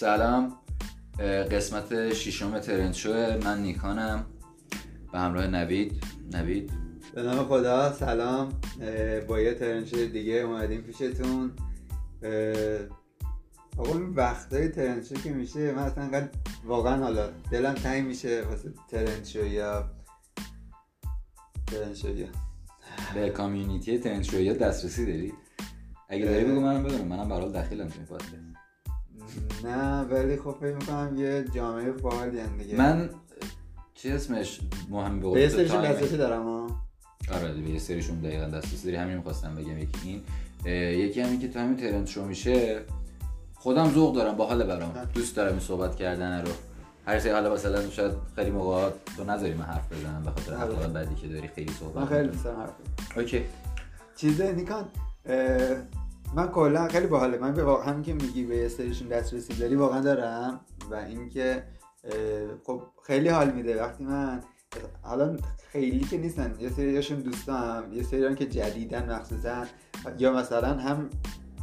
سلام. قسمت ششم ترند شو. من نیکانم. به همراه نوید. نوید. به نام خدا سلام. با یه ترند شو دیگه اومدیم پیشتون. آقا این وقتای ترند شو که میشه من اصلا واقعا حالا دلم تنگ میشه واسه ترند شو یا ترند شو یا به کامیونیتی ترند شو یا دسترسی داری؟ اگه داری بگو منم بدونم. منم برای دخیلم توی پادکست. نه ولی خب فکر می‌کنم یه جامعه فعالی دیگه. من چی اسمش مهم به یه سریشون دسترسی دارم ها آره به یه سریشون دقیقا دسترسی داری. همین می‌خواستم بگم یکی این. یکی همین که تو همین ترند شو میشه خودم ذوق دارم با حال برام دوست دارم این صحبت کردن رو. هر سری حالا مثلا شاید خیلی موقع تو نذاری من حرف بزنم به خاطر اخلاق بعدی که داری خیلی صحبت من خیلی دوست دارم حرف OK. چیزه نیکان من کلا خیلی باحاله. من به همین که میگی به استریشون دسترسی داری واقعا دارم. و اینکه خب خیلی حال میده. وقتی من حالا خیلی که نیستن. یه سریاشون دوستام یه سریان که جدیدن مخصوصا. یا مثلا هم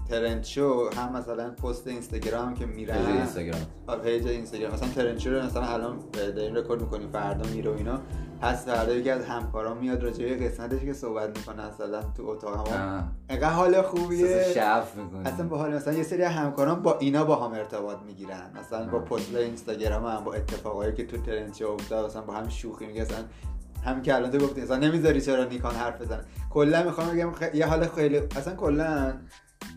trend show هم مثلا پست اینستاگرام که میرن. page اینستاگرام. page اینستاگرام. مثلا trend show رو مثلا الان داریم رکورد می‌کنیم فردا میره و اینا. هست فردا یکی از همکاران میاد راجع به قسمتش که صحبت می‌کنه مثلا تو اتاق ما انقدر حال خوبیه. شف می‌کنه. اصلا با حال مثلا یه سری همکاران با اینا با هم ارتباط می‌گیرن. مثلا با پست اینستاگرام هم با اتفاقایی که تو ترند شو افتاد مثلا با هم شوخی مثلا هم که الان تو گفتی مثلا نمی‌ذاری چرا نیکان حرف بزنه. کلا می‌خوام بگم خ... یه حال خیلی اصلا کلا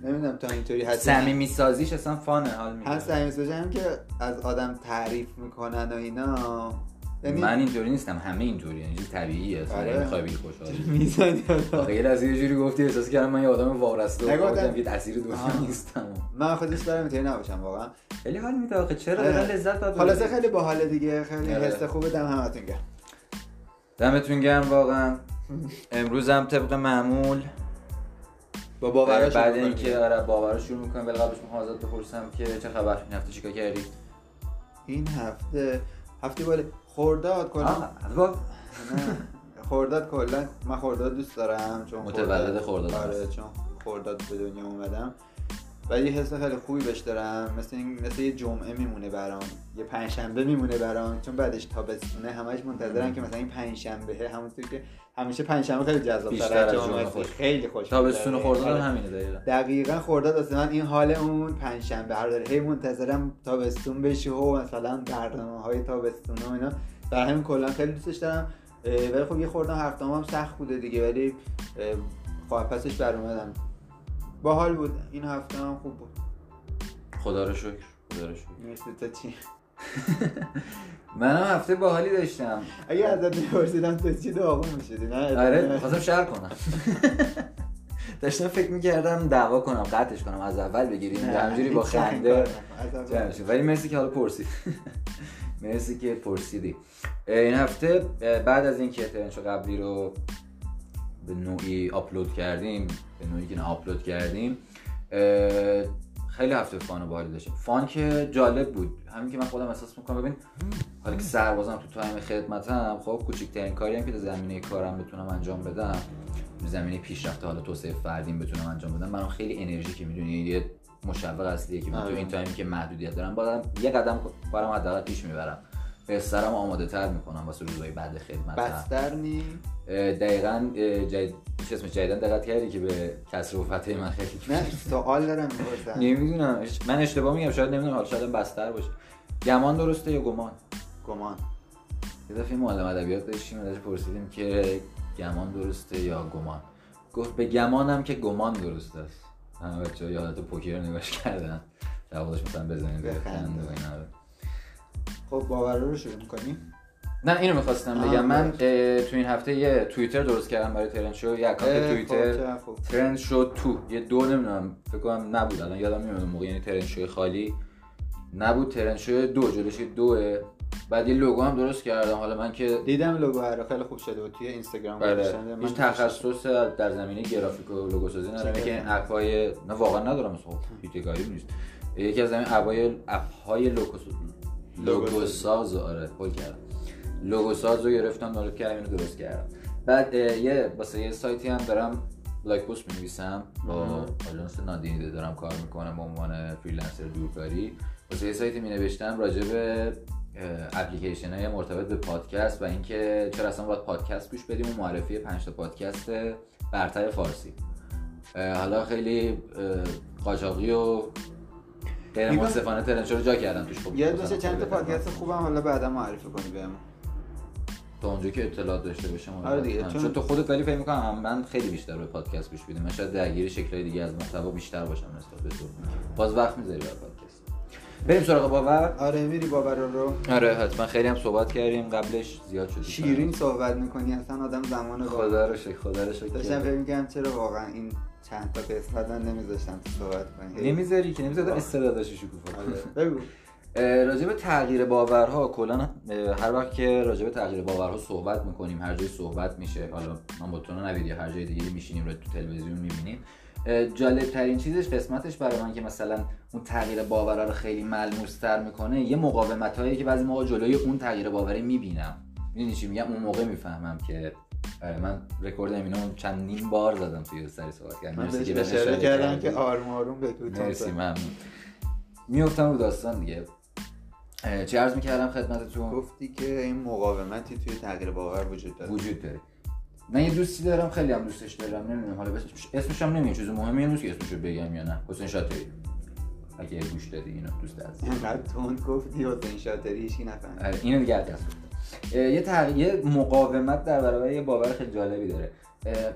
نمی‌دونم تا اینطوری هست صمیمی سازیش اصلا فانه حال میده هست صمیمی سازی هم که از آدم تعریف می‌کنن و اینا یعنی من اینجوری نیستم همه اینجوری یعنی طبیعیه اصلا آره. می‌خوای بگی خوشحال می‌زنی؟ غیر از یه جوری گفتی احساس کردم من یه آدم وارسته و یه تاثیر دنیا نیستم. من خود دوست دارم اینطوری نباشم واقعا. خیلی حال میده آخه. چرا؟ دارن لذت ببرن خلاصه خیلی باحال دیگه. خیلی حس خوبه دم همتون گرم. دمتون گرم واقعا. امروز هم طبق معمول. با باوراش بعد اینکه آره باوراش شروع می‌کنم ولی قبلش می‌خوام ازت بپرسم که چه خبر این هفته چیکار کردی؟ این هفته هفته بالا خورداد کلا. خورداد کلا. من خورداد دوست دارم چون متولد خورداد آره چون خورداد به دنیا اومدم. و یه حس خیلی خوبی بهش دارم. مثل این مثل یه جمعه میمونه برام. یه پنجشنبه میمونه برام. چون بعدش تابستونه. همش منتظرم که مثلا این پنجشنبه همونطور که همیشه پنجشنبه خیلی جذاب بیشتر از جمعه. خیلی خوش تابستون خورداد هم همینه دقیقاً. دقیقا خورداد واسه من این حال اون پنجشنبه رو داره. هی منتظرم تابستون بشه و مثلا برنامه های تابستون و اینا. برای همین کلا خیلی دوستش دارم. ولی خب یه خوردن هفته هم سخت بوده دیگه. ولی خواهد پسش بر اومدم. باحال بود. این هفته هم خوب بود. خدا رو شکر. خدا رو شکر. مرسی تا چی؟ منم هفته باحالی داشتم. اگه ازت میپرسیدم تو چی داغون می‌شدی؟ نه آره خواستم شهر کنم. داشتم فکر می‌کردم دعوا کنم قطعش کنم از اول بگیریم. همجوری با خنده ولی مرسی که حالا پرسید مرسی که پرسیدی. این هفته بعد از اینکه ترنشو قبلی رو به نوعی آپلود کردیم به نوعی که آپلود کردیم. خیلی هفته fun و باحالی داشتیم. fun که جالب بود. همین که من خودم احساس می‌کنم ببین حالا که سربازم تو تایم خدمتم خب کوچکترین کاری هم که در زمینه کارم بتونم انجام بدم زمینه پیشرفت حالا توسعه فردیم بتونم انجام بدم برام خیلی انرژی که می‌دونی یه مشوق اصلیه که من تو این تایمی که محدودیت دارم بازم یه قدم برام حداقل پیش می‌برم. بسترم آماده تر می‌کنم واسه روزهای بعد خدمت بستر نی. دقیقا چه اسمش؟ جدیدن دقت کردی که به کسر و فتحه من خیلی نه سوال دارم می‌پرسم نمی‌دونم. من اشتباه میگم شاید نمی‌دونم حالا شاید بستر باشه. گمان درسته یا گمان؟ گمان. یه دفعه معلم ادبیات داشتیم ازش پرسیدیم که گمان درسته یا گمان؟ گفت به گمانم که گمان درست است. همه بچه‌ها یادت پوکر نگاش کردن. جوابش مثلا بزنید بخند و اینا خب باور رو شروع می‌کنیم نه اینو می‌خواستم بگم. من تو این هفته یه توییتر درست کردم برای trend show. یه account توییتر. trend show تو. یه دو نمی‌دونم فکر کنم نبود الان. یادم نمیاد موقع یعنی trend show خالی. نبود trend show دو جلوش دوه. بعد یه لوگو هم درست کردم. حالا من که دیدم لوگو رو خیلی خوب شده بود. توی اینستاگرام بله هیچ تخصص در زمینه گرافیک و لوگو سازی ندارم که این app های نه واقعا ندارم خب هیچ نیست. یکی از همین app های app های لوگو لوگو ساز آره هول کردم. لوگو ساز رو گرفتم دانلود کردم اینو درست کردم. بعد یه واسه یه سایتی هم دارم blog post می‌نویسم. با آژانس نادینیده دارم کار می‌کنم به عنوان freelancer دورکاری. واسه یه سایتی می نوشتم راجع به اپلیکیشن های مرتبط به پادکست و اینکه چرا اصلا باید پادکست گوش بدیم و معرفی 5 تا پادکست برتر فارسی. حالا خیلی قاچاقی و غیر منصفانه ترنچو رو جا کردم توش. خوب یه دوست چند تا پادکست خوبم حالا بعدا معرفی کنی بهم تا اونجا که اطلاعات داشته باشم آره دیگه چون تو خودت ولی فکر می‌کنم من خیلی بیشتر به پادکست گوش میدم. من شاید درگیر شکل‌های دیگه از محتوا بیشتر باشم نسبت به تو. باز وقت می‌ذاری برای پادکست. بریم سراغ باور. آره میری باور رو. آره حتما. خیلی هم صحبت کردیم قبلش زیاد شد. شیرین صحبت می‌کنی اصلا آدم زمان خدا رو شکر خدا رو شکر. داشتم فکر می‌کردم چرا واقعا این چند تا قسمت نمیذاشتم تو صحبت کنی. نمی‌ذاری که نمی‌ذاری استعدادش شکوفا آره. بگو. راجع به تغییر باورها کلا هر وقت که راجع به تغییر باورها صحبت می‌کنیم هر جایی صحبت میشه حالا من با تو نوید یا هر جای دیگه میشینیم رو تو تلویزیون می‌بینیم. جالب ترین چیزش قسمتش برای من که مثلا اون تغییر باورها رو خیلی ملموس تر می‌کنه یه مقاومت هایی که بعضی موقع جلوی اون تغییر باوره می‌بینم. می‌دونی چی میگم؟ اون موقع می‌فهمم که من رکورد امینو چندین بار زدم توی سری صحبت کردم. من بهش اشاره کردم که آروم آروم بگو مرسی ممنون. میافتم رو داستان دیگه. چه عرض می‌کردم خدمتتون؟ گفتی که این مقاومتی توی تغییر باور وجود داره. وجود داره. من یه دوستی دارم خیلی هم دوستش دارم نمی‌دونم. حالا اسمش اسمش هم نمی‌دونم چیز مهمی نیست که اسمشو بگم یا نه. حسین شاتری اگه گوش دادی اینو دوست عزیز. اینقدر تون گفتی حسین شاتری هیچ نفهمید. آره اینو دیگه دست یه تغییر مقاومت در برابر یه باور خیلی جالبی داره.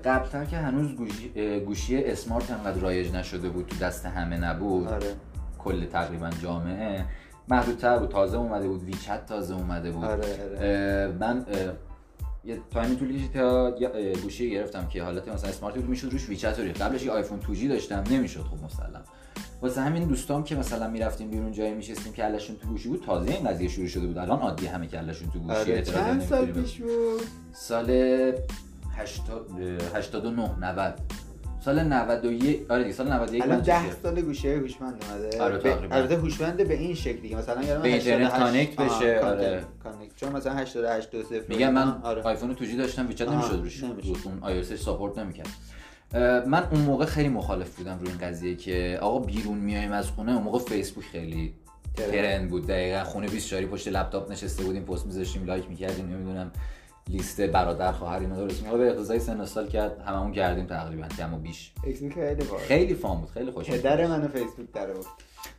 قبلتر که هنوز گوشی, گوشی اسمارت انقدر رایج نشده بود تو دست همه نبود. آره. کل تقریبا جامعه. محدودتر بود. تازه اومده بود. ویچت تازه اومده بود. آره آره. من یه تایمی طول کشید تا گوشی گرفتم که حالت مثلا اسمارت بود می‌شد روش ویچت رو قبلش یه آیفون 2 داشتم نمی‌شد خب مسلم. واسه همین دوستام که مثلا می‌رفتیم بیرون جایی میشستیم که علشون تو گوشی بود تازه این قضیه شروع شده بود. الان عادی همه که علشون تو گوشی آره چند سال پیش بود؟ سال 89 90 سال 91 آره دیگه سال 91 الان 10 سال گوشی هوشمند اومده. آره البته هوشمند به این شکل دیگه. مثلا یارو به اینترنت connect بشه آره. connect چون مثلا 88 دو صفر میگم من آره. آیفون 2G داشتم WeChat نمی‌شد روش اون iOS support نمی‌کرد. من اون موقع خیلی مخالف بودم روی این قضیه که آقا بیرون میایم از خونه. اون موقع فیسبوک خیلی trend. بود. دقیقا خونه 24 پشت لپتاپ نشسته بودیم پست میذاشتیم like می‌کردیم نمی‌دونم. لیست برادر خواهر اینا درست میگه به اقتضای سن سال کرد هممون کردیم تقریبا کم و بیش. خیلی خیلی فام بود خیلی خوش پدر منو فیسبوک در بود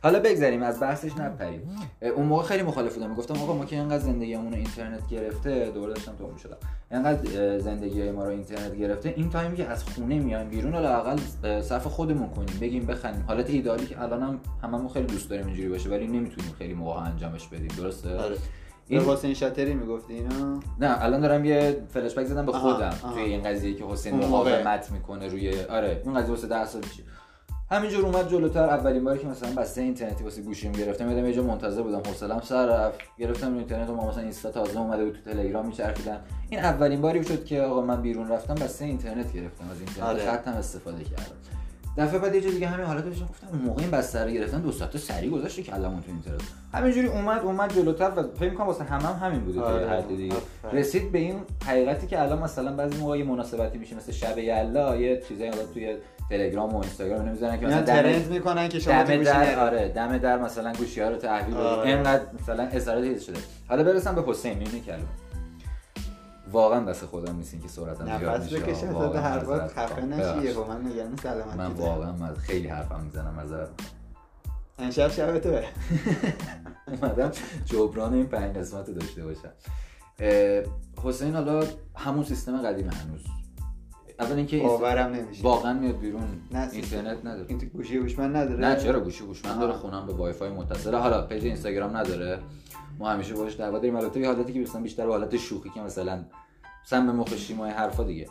حالا بگذریم از بحثش نپریم. اون موقع خیلی مخالف بودم. می‌گفتم آقا ما که اینقدر زندگیمون رو اینترنت گرفته دوباره داشتم تو می‌شدم. اینقدر زندگی ما رو اینترنت گرفته این تایمی که از خونه میایم بیرون لاقل صف خودمون کنیم. بگیم بخندیم. حالت ایدالی که الان هم هممون خیلی دوست داریم اینجوری باشه ولی نمی‌تونیم خیلی موقع انجامش بدیم. درسته؟ آره. این حسین شاتری می‌گفتی اینو؟ نه الان دارم یه فلش بک زدم به خودم. توی این قضیه که حسین مقاومت می‌کنه روی آره این قضیه واسه 10 سال میشه همینجور اومد جلوتر. اولین باری که مثلا بسته اینترنتی واسه گوشیم گرفتم یادم یه جا منتظر بودم حوصله‌ام سر رفت. گرفتم اینترنت و ما مثلا اینستا تازه اومده بود تو تلگرام میچرخیدم این اولین باری شد که آقا من بیرون رفتم بسته اینترنت گرفتم از اینترنت آره. خطم استفاده کردم. دفعه بعد یه جا دیگه همین حالت داشتم گفتم اون موقع این بسته رو گرفتن دو ساعت سری گذاشته که علمون تو اینترنت همینجوری اومد اومد جلوتر و فکر می‌کنم واسه همه هم همین بوده آره. حد دیگه. رسید به این حقیقتی که الان مثلا بعضی موقع مناسبتی میشه مثل شب یلا یه چیزایی حالا توی تلگرام و اینستاگرام نمی‌ذارن که مثلا ترند می‌کنن که شما دم در آره دم در مثلا گوشی ها رو تحویل آره. اینقدر مثلا اصرار شده. حالا برسم به حسین می‌بینی کلمه واقعا دست خودم نیستین که سرعتم زیاد میشه. نفس بکشه تا هر بار خفه نشی خب من نگران سلامتی من واقعا من خیلی حرفم می‌زنم از امشب شب تو اومدم جبران این پنج قسمت داشته باشم. حسین حالا همون سیستم قدیم هنوز. اول اینکه باورم نمیشه. واقعا میاد بیرون. اینترنت نداره. این گوشی هوشمند نداره. نه چرا گوشی هوشمند داره خونم به وای فای متصله. حالا page اینستاگرام نداره. ما همیشه باش دعوا داریم. البته یه حالتی که مثلا بیشتر به حالت شوخی که مثلا سم مخ شیمای حرفا دیگه.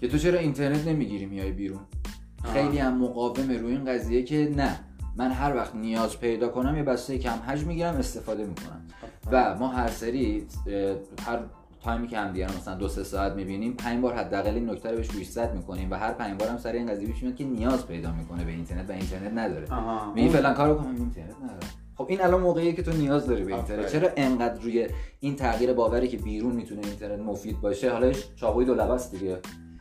که تو چرا اینترنت نمی‌گیری میای بیرون؟ خیلی هم مقاومه روی این قضیه که نه. من هر وقت نیاز پیدا کنم یه بسته کم حجم می‌گیرم استفاده می‌کنم. و ما هر سری هر تایمی که هم دیگه مثلا دو سه ساعت می‌بینیم پنج بار حداقل این نکته رو بهش گوشزد می‌کنیم و هر پنج بارم سر این قضیه پیش که نیاز پیدا می‌کنه به اینترنت و اینترنت نداره. می فلان کارو کنم اینترنت نداره خب این الان موقعیه که تو نیاز داری به اینترنت چرا انقدر روی این تغییر باوری که بیرون می‌تونه اینترنت مفید باشه؟ حالا چاقوی دو دیگه.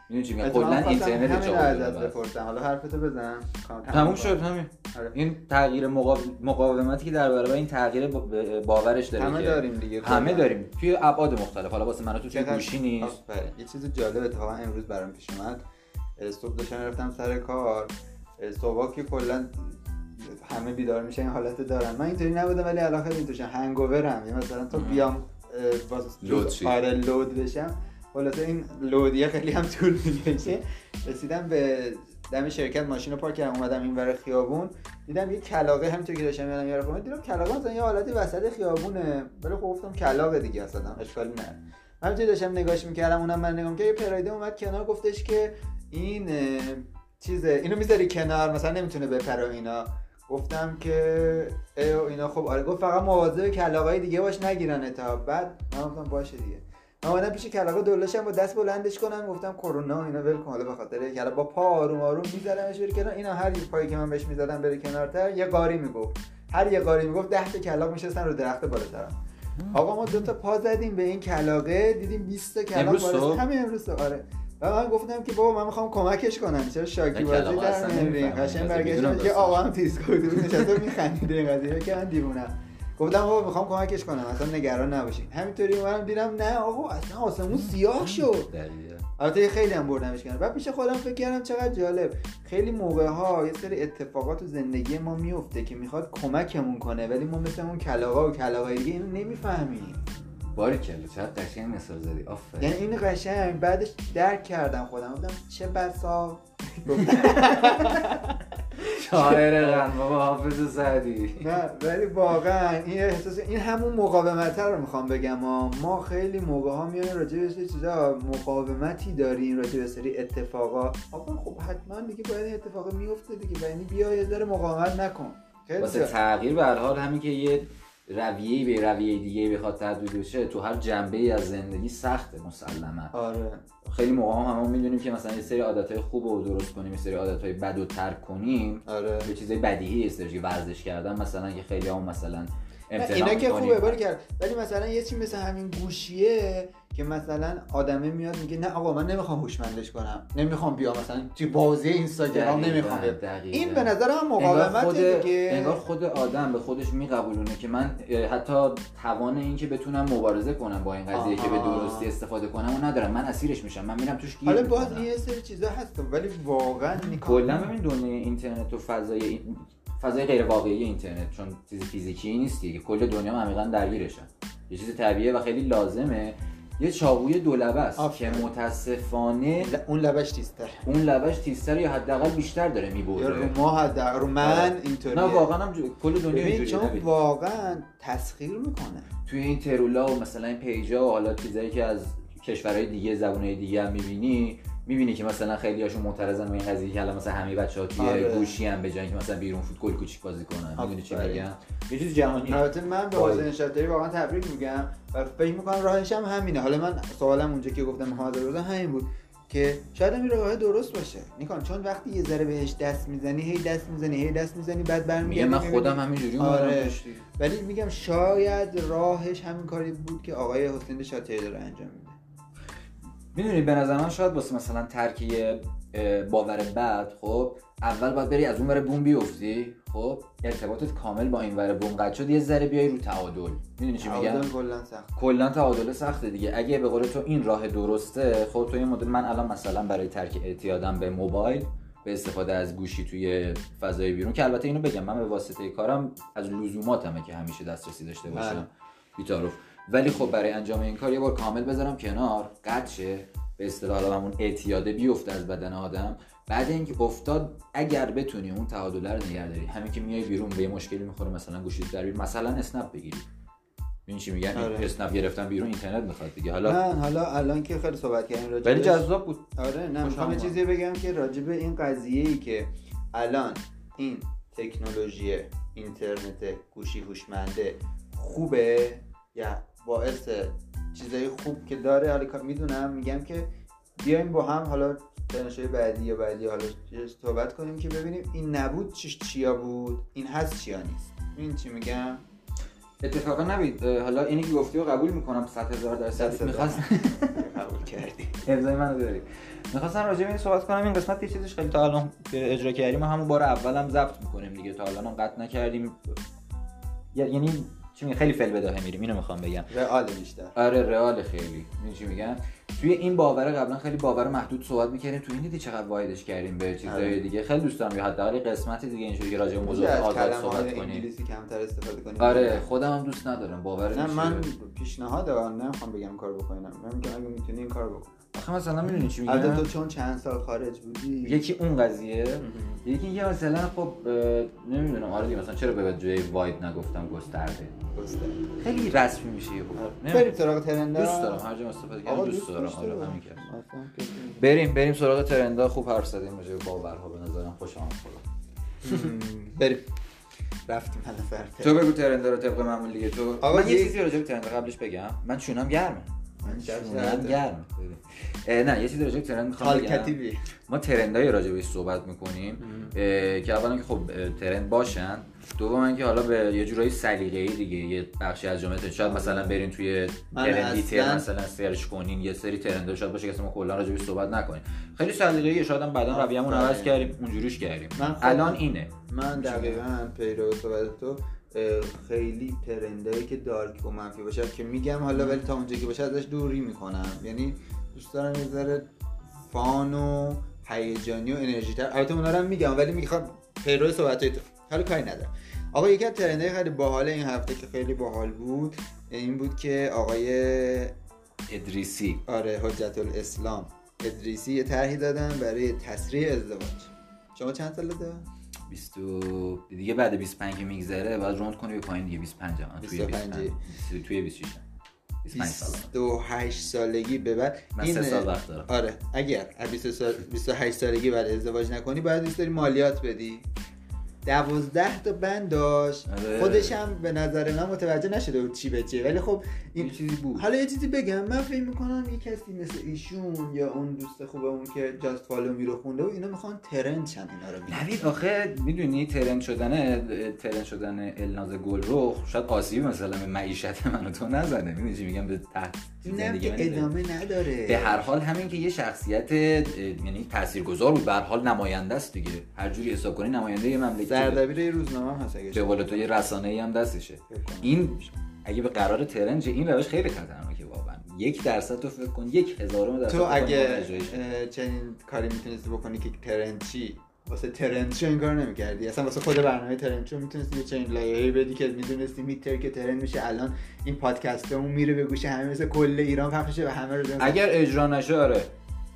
می‌دونی چی میگم؟ کلا اینترنت چه ازت بپرسم. حالا حرفتو بزن. تموم شد همین. آره. این تغییر مقاومتی که در برابر این تغییر باورش داره همه داریم دیگه. همه داریم. توی ابعاد مختلف. حالا واسه من تو توی گوشی نیست؟ یه چیز جالب اتفاقا امروز برام پیش اومد. صبح داشتم رفتم سر کار. صبح که کلا همه بیدار میشن این حالت دارن. من اینطوری نبودم ولی الان خیلی اینطوری هنگوورم. یعنی مثلا تا بیام لود آره لود بشم. این لودیه خیلی هم طول می‌کشه. رسیدم به دم شرکت ماشین رو پارک کردم. اومدم این ور خیابون. دیدم یه کلاقه همینطور که داشتم میادم یارو خونه دیدم کلاقه مثلا یه حالتی وسط خیابونه. ولی خب گفتم کلاقه دیگه اصلا اشکالی نه. همینطوری داشتم نگاش می‌کردم. اونم من نگام که یه پرایده اومد کنار گفتش که این چیزه اینو می‌ذاری کنار مثلا نمی‌تونه بپره اینا. گفتم که اینا خب آره گفت فقط مواظب کلاغای دیگه باش نگیرن تا. بعد من گفتم باشه دیگه. من اومدم پیش کلاغا دلشم با دست بلندش کنم گفتم کرونا اینا ول کن حالا به خاطر کلا با پا آروم آروم میذارمش بره کنار. اینا هر یه پایی که من بهش می‌زدم بره کنارتر یه قاری می‌گفت. هر یه قاری می‌گفت 10 تا کلاغ میشستن رو درخت بالاترم آقا ما دو تا پا زدیم به این کلاغه دیدیم 20 تا کلاغ بالا همین امروز آره. و من گفتم که بابا من می‌خوام کمکش کنم. چرا شاکی بازی در نمیرین قشنگ برگشت که آقا هم تیز بود نشسته میخندید این قضیه که من دیوونم. گفتم بابا می‌خوام کمکش کنم. اصلا نگران نباشین همینطوری اومدم دیدم نه آقا اصلا آسمون سیاه شد. البته خیلی هم بردمش کردم بعد پیش خودم فکر کردم چقدر جالب. خیلی موقع ها یه سری اتفاقات تو زندگی ما میفته که می‌خواد کمکمون کنه ولی ما مثل اون کلاغا و کلاغای دیگه اینو نمی‌فهمیم. باری کلا چقدر قشنگ مثال زدی. آفرین. یعنی این قشنگ. بعدش درک کردم خودم. گفتم چه بسا. شاعر غن بابا حافظ سعدی نه ولی واقعا این احساس این همون مقاومت رو می‌خوام بگم ما خیلی موقع ها میایم راجع به چیزا. مقاومتی داریم راجع به سری اتفاقا. آقا خب حتما دیگه باید این اتفاق میفته دیگه. یعنی بیا یه ذره مقاومت نکن. واسه تغییر به هر حال همین که یه رویه به رویه دیگه بخواد تبدیل بشه تو هر جنبه ای از زندگی سخته مسلما. آره. خیلی موقع هم همون می‌دونیم که مثلا یه سری عادتهای خوب رو درست کنیم یه سری عادتهای بد رو ترک کنیم. آره. به چیزای بدیهی استراتژی ورزش کردن مثلا یه خیلی هم مثلا اینا که خوبه باری کرد ولی مثلا یه چی مثل همین گوشیه که مثلا آدمه میاد میگه نه آقا من نمی‌خوام هوشمندش کنم. نمی‌خوام بیا مثلا توی بازی اینستاگرام نمی‌خوام این به نظر من مقاومت خود دیگه انگار خود آدم به خودش میقبولونه که من حتی توان این که بتونم مبارزه کنم با این قضیه که به درستی استفاده کنم و ندارم. من اسیرش میشم. من میرم توش گیر حالا باز یه سری چیزا هست ولی واقعا کلا ببین دنیای اینترنت و فضای فضای غیر واقعی اینترنت چون چیز فیزیکی نیست که کل دنیا عمیقا درگیرشن یه چیز طبیعیه و خیلی لازمه. یه چاقوی دو لبه است که متاسفانه اون لبش تیزتر اون لبش تیزتر یا حداقل بیشتر داره می‌بره رو ما حداقل رو من آره. اینطوریه. نه واقعا هم کل دنیا اینجوریه چون واقعا تسخیر می‌کنه. توی این ترولا و مثلا این پیجا و حالا چیزایی که از کشورهای دیگه زبونهای دیگه هم می‌بینی می‌بینی که مثلا خیلی هاشون معترضن به این قضیه که الان مثلا همه بچه‌ها توی آره. گوشی هم به که مثلا بیرون فوتبال کوچیک بازی کنن. می‌دونی چی میگم؟ یه چیز جهانی. البته من به حسین شاتری واقعا تبریک میگم و فکر می‌کنم راهش هم همینه. حالا من سوالم اونجا که گفتم محمد رضا همین بود که شاید این راه درست باشه. نیکان چون وقتی یه ذره بهش دست می‌زنی هی دست می‌زنی هی دست می‌زنی بعد برمیگردی من خودم همینجوری آره. ولی میگم شاید راهش همین کاری بود که آقای حسین شاتری داره انجام میده. می‌دونی به نظر من شاید واسه مثلا ترکیه باور بعد خب اول باید بری از اون ور بوم بیفتی خب ارتباطت کامل با این ور بوم قطع شد یه ذره بیای رو تعادل. می‌دونی چی میگم؟ کلا سخت کلا تعادل سخته دیگه. اگه به قول تو این راه درسته خب تو این مدل من الان مثلا برای ترک اعتیادم به موبایل به استفاده از گوشی توی فضای بیرون که البته اینو بگم من به واسطه کارم از لزوماتمه که همیشه دسترسی داشته باشم. بله. بیتاروف. ولی خب برای انجام این کار یه بار کامل بذارم کنار. قطع شه. به اصطلاح همون اعتیاده بیفته از بدن آدم. بعد اینکه افتاد اگر بتونی اون تعادل رو نگه داری همین که میای بیرون به مشکلی می‌خوره مثلا گوشی در مثلا اسنپ بگیری. این چی میگن آره. اسنپ گرفتن بیرون اینترنت می‌خواد دیگه. حالا نه حالا الان که خیلی صحبت کردیم راجع ولی جذاب بود. آره نه می‌خوام چیزی بگم که راجع به این قضیه ای که الان این تکنولوژی اینترنت گوشی هوشمنده خوبه یا باعث چیزای خوب که داره حالا می‌دونم میگم که بیایم با هم حالا تنشای بعدی یا بعدی حالا صحبت کنیم که ببینیم این نبود چیش چیا بود این هست چیا نیست. این چی میگم؟ اتفاقا نبید حالا اینی که گفتی رو قبول می‌کنم 100 هزار درصد. می‌خواست قبول کردی. امضای منو داری می‌خواستم راجع به این صحبت کنم این قسمت یه چیزش خیلی تا الان که اجرا کردیم همون بار اولم ضبط می‌کنیم دیگه تا الان قطع نکردیم. یعنی چی خیلی فل بداهه میریم اینو می‌خوام بگم. رئال بیشتر. آره رئال خیلی. چی میگم؟ توی این باور قبلا خیلی باور محدود صحبت می‌کردیم. توی این دیدی چقدر وایدش کردیم به چیزای آره. دیگه؟ خیلی دوست دارم یا حداقل قسمت دیگه اینجوری که راجع به موضوع آزاد صحبت کنیم. انگلیسی کمتر استفاده کنیم. آره خودم هم دوست ندارم. باور نه من پیشنهاد دارم. نمی‌خوام بگم کار بکنم. من میگم اگه می‌تونی این کار بکن. آخه مثلا می‌دونی چی میگم؟ البته تو چون چند سال خارج بودی. یکی اون قضیه. یکی اینکه مثلا خب نمی‌دونم. آره مثلا چرا به جای واید نگفتم گسترده؟ گسترده. خیلی رسمی میشه یه خب. بریم سراغ ترندا. دوست دارم. هر جا استفاده کنم دوست دارم. آره همین کرد بریم بریم سراغ ترندا. خوب حرف زدیم راجع به باورها به نظرم. خوش آمد. بریم. رفتیم. نفر تو بگو trend ا رو طبق معمول دیگه. تو من یه چیزی راجع به trend ا قبلش بگم. من چونم گرمه. من گرم نه یه چیزی راجع به trend می‌خوام بگم. ما trend ای راجع بهش صحبت می‌کنیم. که اولا که خب trend باشن. دوم اینکه حالا به یه جورایی سلیقه‌ای دیگه یه بخشی از جامعه شاید مثلا برین توی trend توییتر مثلا search کنین یه سری trend شاید باشه که ما کلا راجع بهش صحبت نکنیم. خیلی سلیقه‌ای شاید هم بعدا رویه‌مون عوض کردیم اونجوریش کردیم. الان اینه. من دقیقاً پیرو صحبت تو خیلی ترندایی که دارک و منفی باشه که میگم حالا ولی تا اونجا که باشه ازش دوری می‌کنم. یعنی دوست دارم یه ذره فان و هیجانی و انرژی تر. البته اونا رو میگم ولی می‌خوام پیرو صحبت تو. حالا کاری ندارم. آقا یکی از ترندهای خیلی باحال این هفته که خیلی باحال بود این بود که آقای ادریسی. آره حجت الاسلام ادریسی یه طرحی دادن برای تسریع ازدواج. شما چند ساله؟ داره 20 دیگه بعد 25 که میگذره بعد روند کنی به پایین دیگه. 25 هم توی 25 توی 26 25 سال. 28 سالگی به بعد من این 3 سال وقت دارم. آره اگر 28 سالگی بعد ازدواج نکنی باید این مالیات بدی. دوازده تا بند داشت. آره. خودش هم به نظر من متوجه نشده بود چی به چیه ولی خب این چیزی بود. حالا یه چیزی بگم من فکر می‌کنم یه کسی مثل ایشون یا اون دوست خوبمون که جاست فالو می رو خونده و اینا می‌خوان ترند شن اینا رو نوید آخه می‌دونی ترند شدن ترند شدن الناز گل رو شاید آسیبی مثلا به معیشت من تو نزنه. می‌دونی چی میگم؟ به تحت که ادامه نداره. به هر حال همین که یه شخصیت یعنی تاثیرگذار بود به هر حال نماینده است دیگه. هر جوری حساب کنی نماینده یه مملکت سردبیر یه روزنامه هم هست اگه به قول تو یه رسانه ای هم دستشه. این اگه به قرار ترنج این روش خیلی خطرناکه واقعا. یک درصد تو فکر کن یک هزارم درصد تو اگه چنین کاری می‌تونستی بکنی که ترند چی واسه ترند چه این کار نمی‌کردی. اصلا واسه خود برنامه ترند چون می‌تونستی یه چنین لایه‌ای بدی که می‌دونستی میتر که ترند میشه. الان این پادکستمون میره به گوش همه مثل کل ایران پخش و همه رو اگر اجرا نشه آره.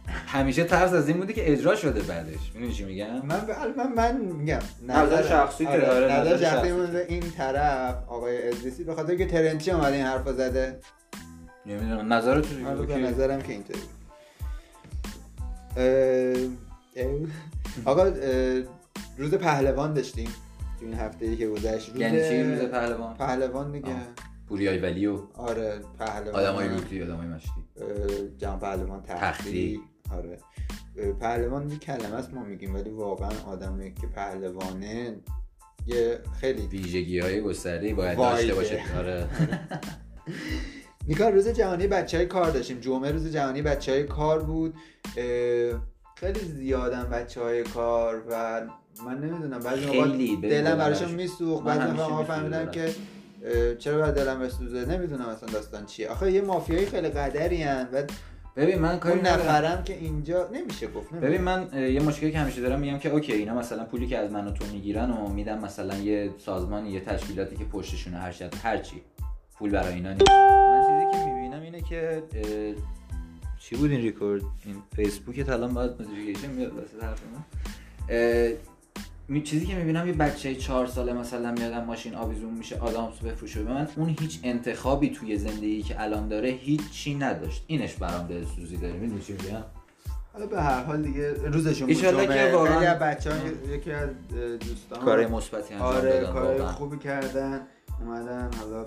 همیشه ترس از این بوده که اجرا شده بعدش. می‌دونی چی میگم؟ من من من میگم. نظر شخصی آره. آره نظر شخصی. این طرف آقای ادریسی به خاطر که ترنچی اومده این حرفو زده. نمی‌دونم. نظر تو آره به نظرم که اینطوری. آقا روز پهلوان داشتیم تو این هفته ای که گذشت. روز یعنی چی روز پهلوان؟ پهلوان دیگه. پوریای ولی و آره پهلوان. آدمای لوتی آدمای مشتی. جمع پهلوان تختی. آره. پهلوان یه کلمه است ما میگیم ولی واقعا آدمی که پهلوانه یه خیلی ویژگی های گسترده باید داشته باشه آره. نیکار روز جهانی بچه های کار داشتیم. جمعه روز جهانی بچه های کار بود. خیلی زیادن بچه های کار و من نمی‌دونم بعضی موقع دلم براشون میسوخت. بعضی موقع فهمیدم که چرا باید دلم بسوزه؟ نمی‌دونم اصلا داستان چیه. آخه یه مافیایی خیلی قدری هن و ببین من کاری نفرم که اینجا نمیشه گفت ببین من یه مشکلی که همیشه دارم میگم که اوکی اینا مثلا پولی که از من و تو می‌گیرن و میدن مثلا یه سازمان یه تشکیلاتی که پشتشونه هر شد هر چی. پول برای اینا نیست. من چیزی که می‌بینم اینه که چی بود این ریکورد؟ این فیسبوک الان باید نوتیفیکیشن میاد واسه حرف می چیزی که می‌بینم یه بچه چهار ساله مثلا میادم ماشین آویزون میشه آدامس بفروشه به من اون هیچ انتخابی توی زندگی که الان داره هیچی نداشت. اینش برام دلسوزی داره. می‌دونی چی میگم؟ حالا به هر حال دیگه روزشون بود که واقعا بچه ها یکی از دوستان کار مثبتی انجام آره دادن کار خوبی کردن اومدن حالا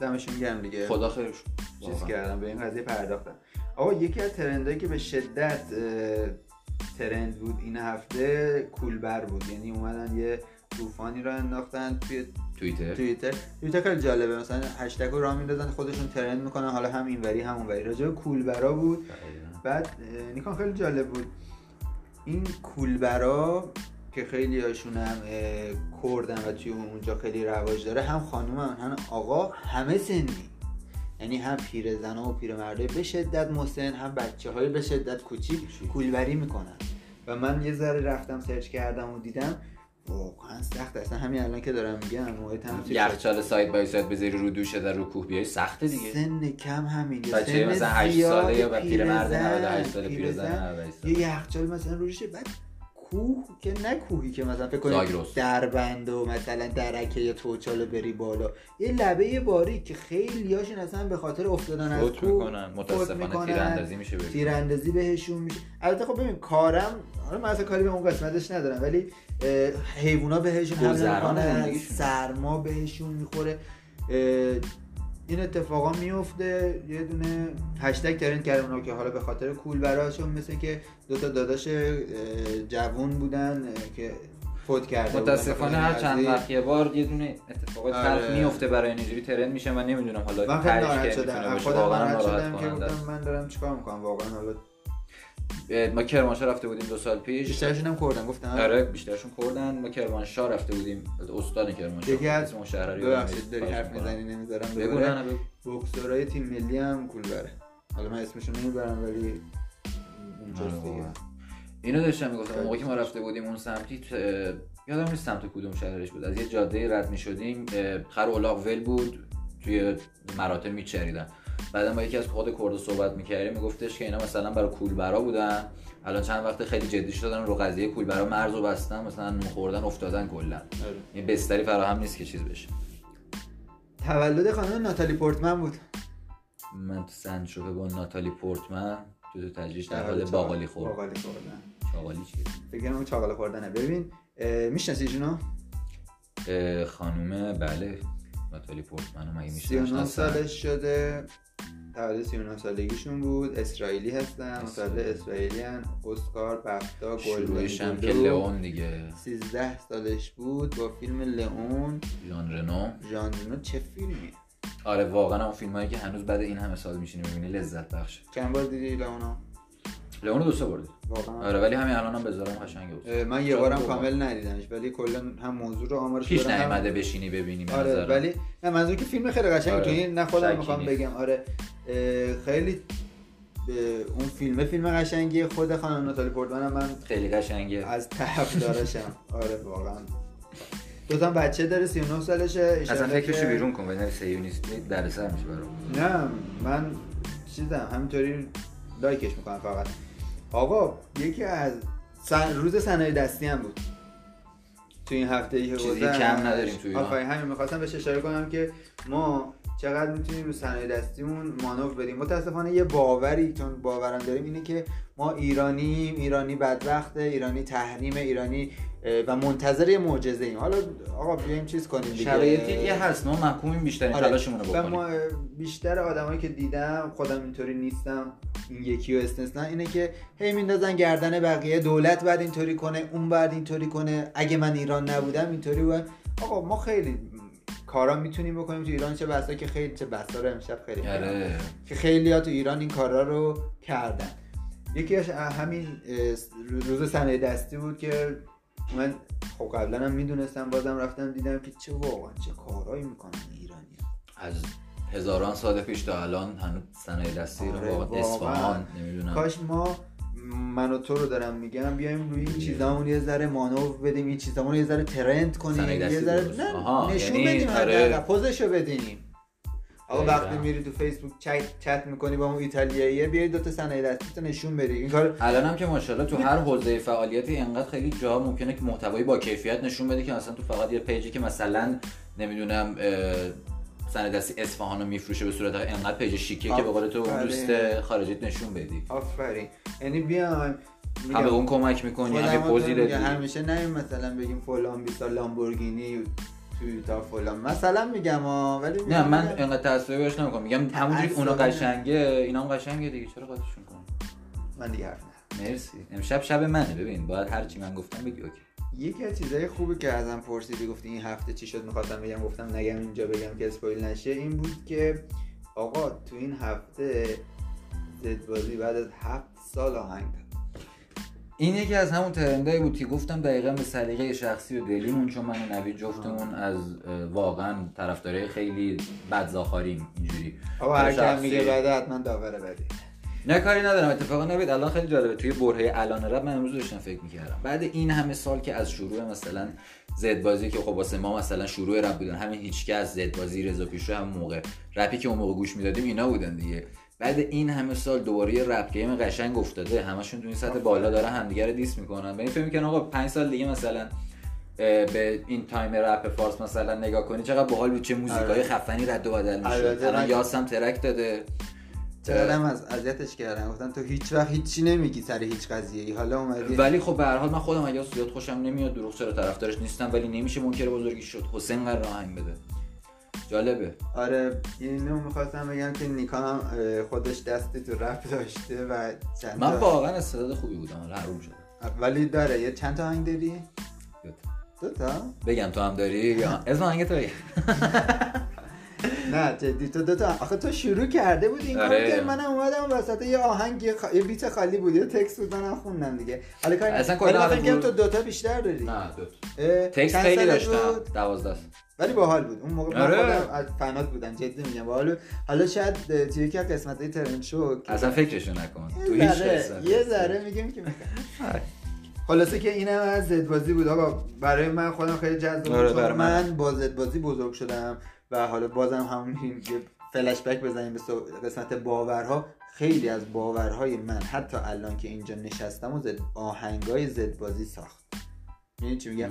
دمشون گرم دیگه. خدا خیرش. چیز کردن به این قضیه پرداختن. آقا یکی از ترندایی که به شدت ترند بود این هفته کولبر بود. یعنی اومدن یه طوفانی را انداختن توی توییتر. توییتر. توییتر خیلی جالبه. مثلا هشتگ رو راه میندازن خودشون ترند می‌کنن. حالا هم اینوری هم اونوری. راجع به کولبرا بود. بعد نیکان خیلی جالب بود. این کولبرا که خیلی هاشون هم کردن و توی اونجا خیلی رواج داره هم خانوم هم, هم آقا همه سنی. یعنی هم پیرزن و پیرمرده به شدت مسن هم بچه های به شدت کوچیک. کولبری می‌کنن. و من یه ذره رفتم سرچ کردم و دیدم واقعا سخت. اصلا همین الان که دارم میگم توی یخچال سایت بای سایت بذاری رو دوشه در رو کوه بیای سخته دیگه. سن کم همین بچه مثلا 8 زیاد ساله یا پیرمرد پیرزن، 98 ساله پیرزن. 98 ساله. یه یخچال مثلا روشه بعد کوه که نه کوهی که مثلا فکر. کنید دربند و مثلا درکه یا توچال بری بالا یه لبه باری که خیلی هاشون اصلا به خاطر افتادن از کوه می‌کنن متاسفانه. تیراندازی میشه بهشون. تیراندازی بهشون میشه البته خب ببین کارم حالا من اصلا کاری به اون قسمتش ندارم ولی اه، حیوونا بهشون حمله می‌کنن. سرما بهشون می‌خوره این اتفاقا میفته یه دونه هشتگ ترند کرده اونا که حالا به خاطر کول براشون مثل که دو تا داداش جوون بودن که فوت کرده. متاسفانه هر چند وقت یه بار یه دونه اتفاقات آره. میفته برای اینجوری ترند میشه من نمی‌دونم حالا من خیلی ناراحت شدم خودم ناراحت شدم که. گفتم من دارم چیکار می‌کنم واقعا حالا ما کرمانشاه رفته بودیم دو سال پیش. بیشترشون هم کردن گفتم آره بیشترشون کردن ما کرمانشاه رفته بودیم. استان کرمانشاه. یکی از اون شهر رو ببخشید داری. حرف می‌زنی نمی‌ذارم بگو. نه. بوکسورای تیم ملی هم کول بره حالا من اسمشون نمی‌برم ولی اونجاست دیگه. واقعا. اینو داشتم می‌گفتم. موقعی که ما رفته بودیم اون سمتی ت- یادم نیست سمت کدوم شهرش بود. از یه جاده رد می‌شدیم. خر اولاغ ول بود. توی مراتب میچریدن. بعدا با یکی از خود کرد صحبت می‌کردیم میگفتش که اینا مثلا برای کولبرا بودن. الان چند وقت خیلی جدی شدن رو قضیه کولبرا مرز رو بستن مثلا خوردن افتادن کلا. یه بستری فراهم نیست که چیز بشه. تولد خانم ناتالی پورتمن بود. من تو سند شده با ناتالی پورتمن تو تو تجریش در حال باقالی خورد باقالی خوردن. چاقالی چیه؟ فکر کنم اون چاقاله خوردنه. ببین می‌شناسی ایشونو اه، خانومه بله. ناتالی پورتمن رو مگه 39 می‌شناسن سالش شده. تولد 39 سالگیشون بود. اسرائیلی هستن متولد اسرائیلی هن. اسکار بفتا گلدن که. لئون دیگه. 13 سالش بود با فیلم لئون. ژان رنو. ژان رنو چه فیلمی آره واقعا اون فیلم هایی که هنوز بعد این همه سال میشینی می‌بینی لذت بخشه. چند بار دیدی لئونو لئون رو دو سه بردی واقعا. آره ولی همین الان هم بذارم قشنگه بود. من یه بارم. کامل ندیدمش ولی کلا هم موضوع رو آمارش پیش نیومده بشینی ببینی آره. ولی نه منظور که فیلم خیلی قشنگی آره. تو این نه خودم می‌خوام. بگم. آره خیلی اون فیلم فیلم قشنگی خود خانم ناتالی پورتمن من خیلی قشنگه. از طرف دارشم. آره واقعا. دو تا بچه داره 39 سالشه. اصلا فکرشو بیرون کن ببین سیونیستی در سر میشه برام. نه من چیزم همینطوری لایکش می‌کنم فقط. آقا یکی از سن... روز صنایع دستی هم بود تو این هفته ای که چیزی. کم نداریم تو ایران. آفرین همین می‌خواستم بهش اشاره کنم که ما چقدر می‌تونیم رو صنایع دستیمون مانور بدیم متاسفانه یه باوری چون باورم داریم اینه که ما ایرانیم ایرانی بدبخته ایرانی تحریم ایرانی و منتظر یه معجزه ایم. حالا آقا بیایم چیز کنیم دیگه. شرایطی یه هست ما محکومیم بیشترین آره. تلاشمون رو و بکنیم. ما بیشتر آدمایی که دیدم خودم اینطوری نیستم این یکی رو استثنا اینه که هی میندازن گردن بقیه. دولت بعد اینطوری کنه اون بعد اینطوری کنه. اگه من ایران نبودم اینطوری بود. آقا ما خیلی کارا می‌تونیم بکنیم تو ایران چه بسا که خیلی چه بسا رو امشب خیلی آره. که خیلی ها تو ایران این کارا رو کردن. یکی همین روز صنایع دستی بود که من خب قبلا هم می‌دونستم بازم رفتم دیدم که چه واقعا چه کارهایی می‌کنن ایرانی از هزاران سال پیش تا الان هنوز صنایع دستی رو آره، واقعا. اصفهان نمی‌دونم کاش ما من و تو رو دارم میگم بیایم روی این چیزامون یه ذره مانور بدیم این چیزامون یه ذره ترند کنیم یه ذره نشون یعنی بدیم آره. پوزشو بدیم آقا. وقتی میری تو فیسبوک چت چت می‌کنی با اون ایتالیاییه بیای دو تا صنایع دستی تو نشون بدی این کار الان هم که ماشاءالله تو هر حوزه فعالیتی انقدر خیلی جا ممکنه که محتوایی با کیفیت نشون بده که مثلا تو فقط یه پیجی که مثلا نمی‌دونم صنایع دستی اصفهان رو میفروشه به صورت انقدر پیج شیکیه که به قول تو اون. دوست خارجیت نشون بدی. آفرین. یعنی بیایم هم به اون کمک می‌کنی هم پوزی همیشه نه مثلا بگیم فلان بیسا لامبورگینی. تویوتا فلان. مثلا میگم ها ولی نه من. انقدر تعصبی باش نمی‌کنم. میگم همونجوری که اونا. قشنگه اینا هم قشنگه دیگه. چرا قاطیشون کنی من دیگه حرف نه مرسی. امشب شب منه. ببین باید هر چی من گفتم بگی اوکی. یکی از چیزای خوبی که ازم پرسیدی گفتی این هفته چی شد؟ می‌خواستم بگم گفتم نگم اینجا بگم که اسپویل نشه. این بود که آقا تو این هفته زدبازی بعد از هفت سال آهنگ این یکی از همون ترندایی بود که گفتم دقیقا به سلیقه شخصی و دلیمون چون من و نوید جفتمون از واقعا طرفدارای خیلی بدزاخاریم اینجوری. آقا هر کم میگه بعد حتما داوره بدی. نه کاری ندارم. اتفاقا نوید الان خیلی جالبه. توی برهه الان رپ من امروز داشتم فکر می‌کردم. بعد این همه سال که از شروع مثلا زد بازی که خب واسه ما مثلا شروع رپ بودن همین هیچ از زد بازی رضا پیشرو هم موقع رپی که اون موقع گوش می‌دادیم اینا بودن دیگه. بعد این همه سال دوباره یه rap game قشنگ افتاده. همشون تو این سطح بالا دارن همدیگه رو diss می‌کنن. به این فکر می‌کنن آقا 5 سال دیگه مثلا به این تایم رپ فارس مثلا نگاه کنی چقدر باحال بود چه موزیکای آره. خفنی رد و بدل میشه الان یاسم track داده. چقدرم از اذیتش کردن گفتن تو هیچ وقت هیچی نمیگی سر هیچ قضیه ای حالا اومدی. ولی خب به هر حال من خودم اگه زیاد خوشم نمیاد دروغ چرا طرفدارش نیستم ولی نمیشه منکر بزرگی شد. حسین قرار آهنگ بده. جالبه. آره اینو می‌خواستم بگم که نیکان خودش دستی تو رپ داشته و چند من واقعا استعداد خوبی بودم حالا حروم شده. ولی داره یه چند تا آهنگ داری؟ دو تا. بگم تو هم داری یا اسم آهنگ تو نه جدی. تو دو تا آخه تو شروع کرده بودی. این آره. کار منم اومدم وسط یه آهنگ یه, خ... یه بیت خالی بود. یه تکست بود منم خوندم دیگه. حالا کاری اصلا کلا فکر تو دو تا بیشتر داری. نه دو تا. تکست خیلی داشتم. 12 ولی باحال بود. اون موقع آره. من از فنات بودم. جدی میگم باحال حالا شاید توی یکی از قسمت‌های ترند شو اصلا فکرشو نکن. تو هیچ یه ذره میگیم که خلاصه که اینم از زدبازی بود. آقا برای من خودم خیلی جذاب آره بود من با زدبازی بزرگ شدم. و حالا بازم همون یه فلش بک بزنیم به قسمت باورها. خیلی از باورهای من حتی الان که اینجا نشستم و زد آهنگای زدبازی ساخت. می‌دونی چی میگم؟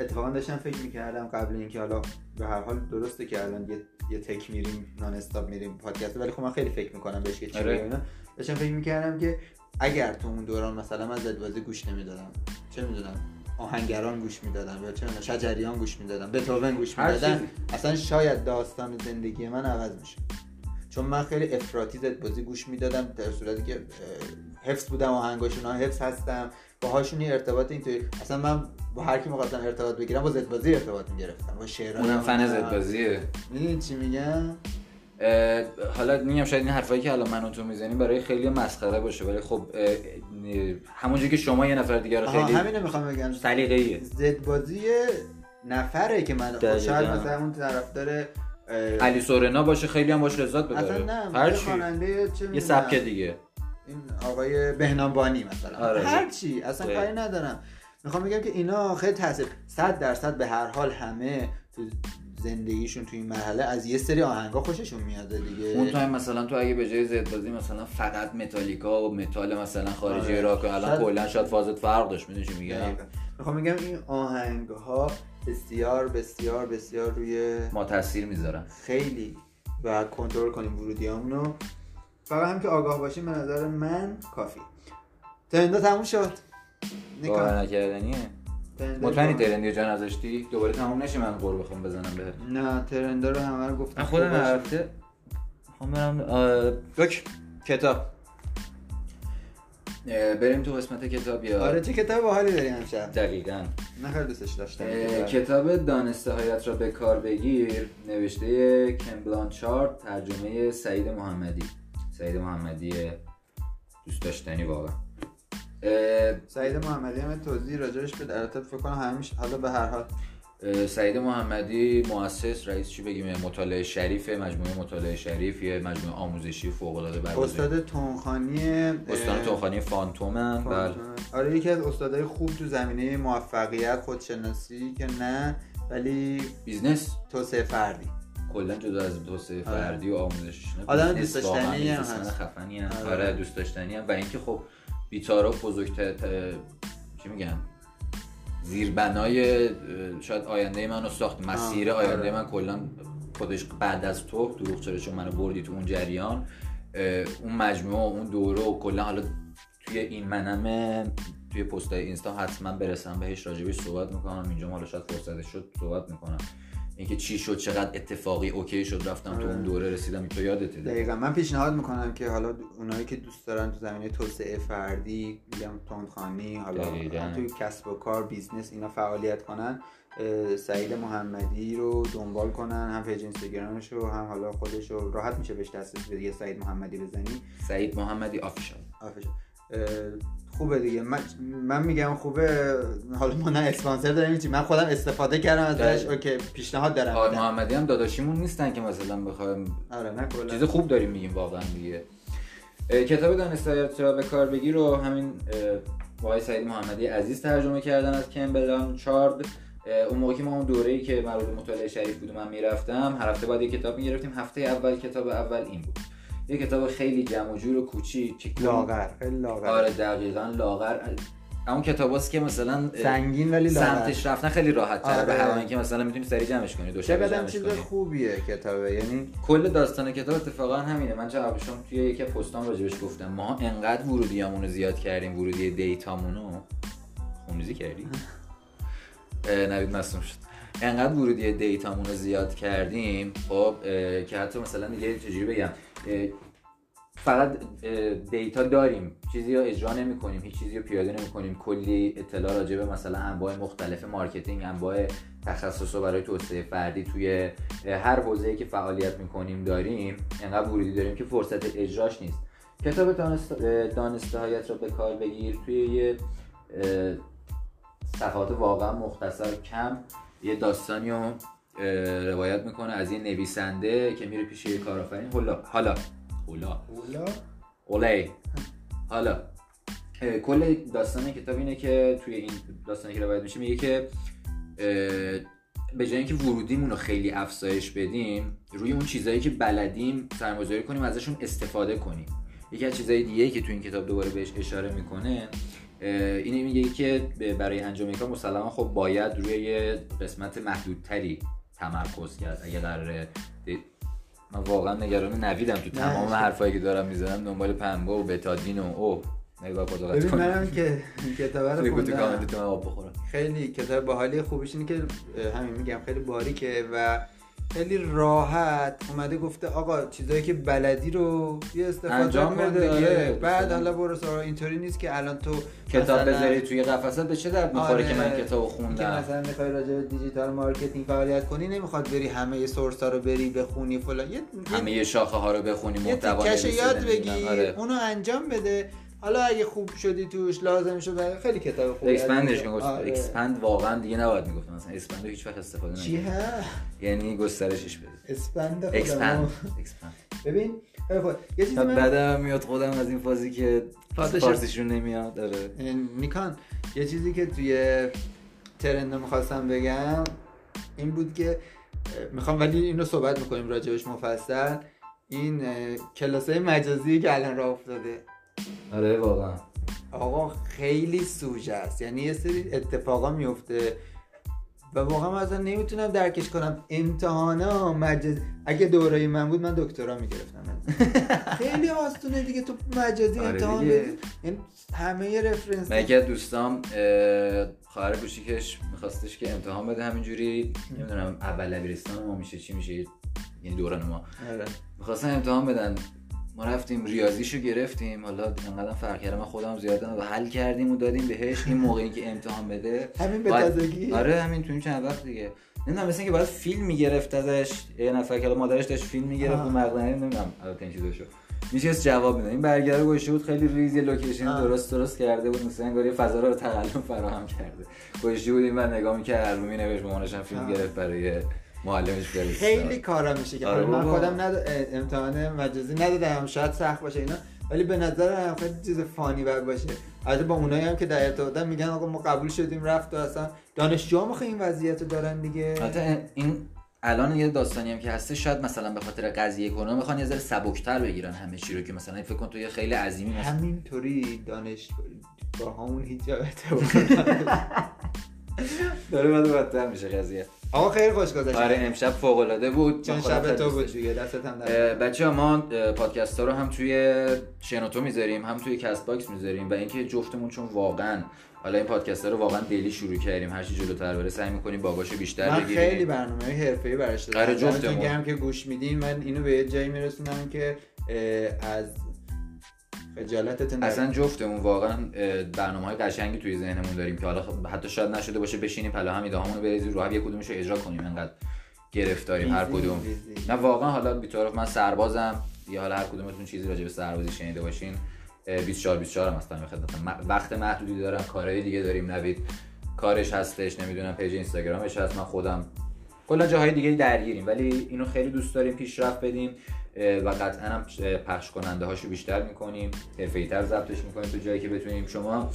اتفاقا داشتم فکر می‌کردم قبل اینکه حالا به هر حال درسته که الان یه, یه تک میریم نان استاپ میریم پادکست ولی خب من خیلی فکر می‌کنم بهش که چی آره. داشتم فکر می‌کردم که اگر تو اون دوران مثلا من زدبازی گوش نمی‌دادم چه می‌دونم؟ آهنگران گوش می‌دادن یا چه شجریان گوش می‌دادن بتوون گوش می‌دادن. اصلا شاید داستان زندگی من عوض میشه. چون من خیلی افراطی زد بازی گوش می‌دادم در صورتی که حفظ بودم آهنگاشون ها حفظ هستم. باهاشون ارتباط اینطوری. اصلا من با هر کی می‌خواستم ارتباط بگیرم با زد بازی ارتباط می‌گرفتم با شعران اونم فن زد بازیه. می‌دونی چی میگم؟ حالا میگم شاید این حرفایی که الان من تو می‌زنیم برای خیلی مسخره باشه ولی خب همونجوری که شما یه نفر دیگه رو خیلی همینو می‌خوام بگم. سلیقه‌ایه. زد بازی نفره که من شاید مثلا اون طرفدار علی سورنا باشه خیلی هم باش لذت ببره. اصلا نه هر چی. یه سبک دیگه. این آقای بهنام بانی مثلا. آره. هر چی اصلا کاری ندارم. می‌خوام بگم که اینا خیلی تاثیر 100 درصد به هر حال همه تو زندگیشون تو این مرحله از یه سری آهنگا خوششون میاد دیگه. اون تایم مثلا تو اگه به جای زد بازی مثلا فقط متالیکا و متال مثلا خارجی آره. راک الان کلا شاید فازت فرق داشت می‌دونی چی میگم؟ می‌خوام میگم این آهنگ ها بسیار بسیار بسیار روی ما تاثیر می‌ذارن. خیلی و کنترل کنیم ورودیامونو. فقط هم که آگاه باشیم به نظر من کافی. ترندا تموم شد. نکردنیه. مطمئنی ترندی جا نذاشتی؟ دوباره تموم نشه من قور بخوام بزنم بهت. نه ترندا رو همه رو گفتم. خودم هفته می‌خوام برم کتاب. بریم تو قسمت کتاب یا آره چه کتاب باحالی داری امشب؟ دقیقاً. نه خیلی دوستش داشتم. کتاب دانسته هایت را به کار بگیر. نوشته کم بلانچارد ترجمه سعید محمدی. سعید محمدی دوست داشتنی واقعا. سعید محمدی هم توضیح راجعش به در فکر کنم همیشه حالا به هر حال. سعید محمدی مؤسس رئیس چی بگیم؟ مطالعه شریف مجموعه مطالعه شریف یه مجموعه آموزشی فوق العاده برگزار. استاد تونخانی استاد تونخانی فانتومن بله. آره یکی از استادای خوب تو زمینه موفقیت خودشناسی که نه ولی بیزنس. توسعه فردی. کلا جدا از توسعه آره. فردی و آموزش آدم دوست داشتنی هم هست. خفنی هم. آره. آره دوست داشتنی هم. و اینکه خب بیتارا بزرگتر چی میگن؟ زیربنای شاید آینده منو ساخت مسیر آینده آره. من کلا خودش بعد از تو دروغ چرا چون منو بردی تو اون جریان. اون مجموعه اون دوره و کلا حالا توی این منمه توی پست اینستا حتما برسم بهش راجبش صحبت می‌کنم. اینجا حالا شاید فرصتش شد صحبت می‌کنم. اینکه چی شد چقدر اتفاقی اوکی شد رفتم تو اون آره. دوره رسیدم تو یادته دقیقا. من پیشنهاد می‌کنم که حالا اونایی که دوست دارن تو زمینه توسعه فردی میگم تندخانی حالا توی کسب و کار بیزنس اینا فعالیت کنن سعید محمدی رو دنبال کنن هم page اینستاگرامش رو هم حالا خودش رو. راحت میشه بهش دسترسی بدی سعید محمدی بزنی. سعید محمدی official. official. خوبه دیگه. من, من میگم خوبه حالا ما نه اسپانسر داریم چی من خودم استفاده کردم ازش. اوکی پیشنهاد دارم. آقای محمدی هم داداشیمون نیستن که مثلا بخوایم آره نه چیز خوب داریم میگیم واقعا دیگه. کتاب دانسته‌هایت را به کار بگیر رو همین وای سعید محمدی عزیز ترجمه کردن از کمبلان چارد. اون موقع که ما اون دوره‌ای که مربوط مطالعه شریف بود من می‌رفتم هر هفته بعد یه کتاب می‌گرفتیم. هفته اول کتاب اول این بود. یه کتاب خیلی جمع و جور و کوچیک لاغر لاغر. آره دقیقا لاغر. اون کتاباست که مثلا سنگین ولی لاغر. سمتش رفتن خیلی راحت تر به هوایی که مثلا می‌تونی سری جمعش کنی دو چقدر چیز خوبیه کتابه یعنی کل داستان کتاب اتفاقا همینه. من جوابشون توی یکی پستام راجبش گفتم. ما انقدر ورودیامونو زیاد کردیم ورودی دیتامونو. خونریزی کردی؟ نوید مصنوم شد. انقدر ورودی دیتامون رو زیاد کردیم خب که حتی مثلا دیگه چجوری بگم؟ فقط دیتا داریم. چیزی رو اجرا نمی کنیم هیچ چیزی رو پیاده نمی کنیم کلی اطلاع راجع به مثلا انواع مختلف مارکتینگ انواع تخصص رو برای توسعه فردی توی هر حوزه‌ای که فعالیت می‌کنیم داریم. انقدر ورودی داریم که فرصت اجراش نیست. کتاب دانسته هایت رو به کار بگیر. توی یه صفحات واقعا مختصر کم یه داستانی رو روایت می‌کنه از یه نویسنده که میره پیش یه کارآفرین. حالا. حالا حالا حالا. حالا کل داستان کتاب اینه که توی این داستانی که روایت میشه میگه که به جای اینکه ورودیمون رو خیلی افزایش بدیم روی اون چیزهایی که بلدیم سرمایه‌گذاری کنیم ازشون استفاده کنیم. یکی از چیزهای دیگه که تو این کتاب دوباره بهش اشاره می‌کنه اینه میگه که برای انجام این کار مسلما خب باید روی یه قسمت محدودتری تمرکز کرد. اگه قراره من واقعا نگران نویدم تو تمام حرفایی که دارم می‌زنم دنبال پنبه و بتادین و او نگاه ببین منم که کتاب رو خوندم. خیلی کتاب باحالی خوبش اینه که همین میگم خیلی باریکه و خیلی راحت اومده گفته آقا چیزایی که بلدی رو یه استفاده انجام بده آره. بعد حالا برو سارا اینطوری نیست که الان تو کتاب بذاری توی قفسه‌ات به چه درد می‌خوره که من آره. کتابو خوندم که مثلا می‌خوای راجع به digital marketing فعالیت کنی نمی‌خواد بری همه source ها رو بری بخونی فلان یه همه شاخه ها رو بخونی محتوا یاد بگیری آره. اونو انجام بده حالا اگه خوب شدی توش لازم شد خیلی کتاب خوبی expand ش کن. expand واقعا دیگه نباید می‌گفت مثلا expand هیچ وقت استفاده نکنی چی یعنی گسترشش بده. expand expand ببین یه چیزی من بعدم میاد خودم از این فازی که فارسیشون نمیاد. داره نیکان یه چیزی که توی ترند می‌خواستم بگم این بود که می‌خوام ولی اینو صحبت می‌کنیم راجبش مفصل. این کلاسای مجازی که الان راه افتاده. آره واقعا. آقا خیلی سوژه است. یعنی یه سری اتفاقا میفته و واقعا من اصلا نمی‌تونم درکش کنم. امتحانا مجاز اگه دوره من بود من دکترا می‌گرفتم. خیلی آسونه دیگه تو مجازی آره امتحان بدی. یعنی همه رفرنس من یکی دوستام خواهر کوچیکش میخواستش که امتحان بده همینجوری. نمی‌دونم اول لبیرستان ما میشه چی میشه. یعنی دوران ما. آره. می‌خواستن امتحان بدن. ما رفتیم ریاضیشو گرفتیم. حالا انقدر فرق کرده. من خودم زیاد و حل کردیم و دادیم بهش این موقعی که امتحان بده. همین به تازگی؟ آره همین تو این چند وقت دیگه. نمی‌دونم مثل اینکه باید فیلم می‌گرفت ازش. یه نفر که مادرش داشت فیلم می‌گرفت و مقدنی نمی‌دونم البته این چیزا شو میشه جواب میده این برگرده گوشه بود خیلی ریز یه لوکیشن درست درست کرده بود. مثلا انگار یه فضا رو تقلب فراهم کرده. گوشه بود این من نگاه می‌کرد رو مینوشت مامانش فیلم گرفت برای معلمش خیلی کارا میشه که آره. من خودم ند... امتحان مجازی ندادم. شاید سخت باشه اینا. ولی به نظر خیلی چیز فانی باید باشه. البته با اونایی هم که در ارتباطن میگن آقا ما قبول شدیم رفت و اصلا دانشجوها هم این وضعیت دارن دیگه. البته این الان یه داستانی هم که هسته شاید مثلا به خاطر قضیه کرونا می‌خوان یه ذره سبکتر بگیرن همه چی رو که مثلا فکر کن تو یه خیلی عظیمی مثلا. همینطوری دانش با همون هیچ داره بعد بدتر میشه قضیه. آقا خیلی خوش گذشت. آره امشب فوق العاده بود. چون شب تو بود دیگه دستت هم بچه ما پادکست ها رو هم توی شنوتو می‌ذاریم هم توی کست باکس می‌ذاریم و اینکه جفتمون چون واقعا حالا این پادکست رو واقعا دلی شروع کردیم هر چی جلوتر بره سعی می‌کنیم باباشو بیشتر من بگیریم. خیلی برنامه حرفه‌ای براش دارم. آره جفتمون. که گوش میدین من اینو به جایی میرسونم که از خجالتتون اصلا جفتمون واقعا برنامه های قشنگی توی ذهنمون داریم که حالا حتی شاید نشده باشه بشینیم پلا هم ایده رو بریزیم رو هم یک کدومش رو اجرا کنیم انقدر گرفتاریم هر کدوم. نه واقعا حالا بی‌طرف من سربازم یا حالا هر کدومتون چیزی راجع به سربازی شنیده باشین 24 24 هم هستم خدمتتون. وقت محدودی دارم کارهای دیگه داریم نوید. کارش هستش نمی‌دونم پیج اینستاگرامش هست من خودم کلا جاهای دیگه درگیریم ولی اینو خیلی دوست داریم پیشرفت بدیم. و قطعا هم پخش کننده هاشو بیشتر می‌کنیم تر ضبطش می‌کنیم تو جایی که بتونیم شما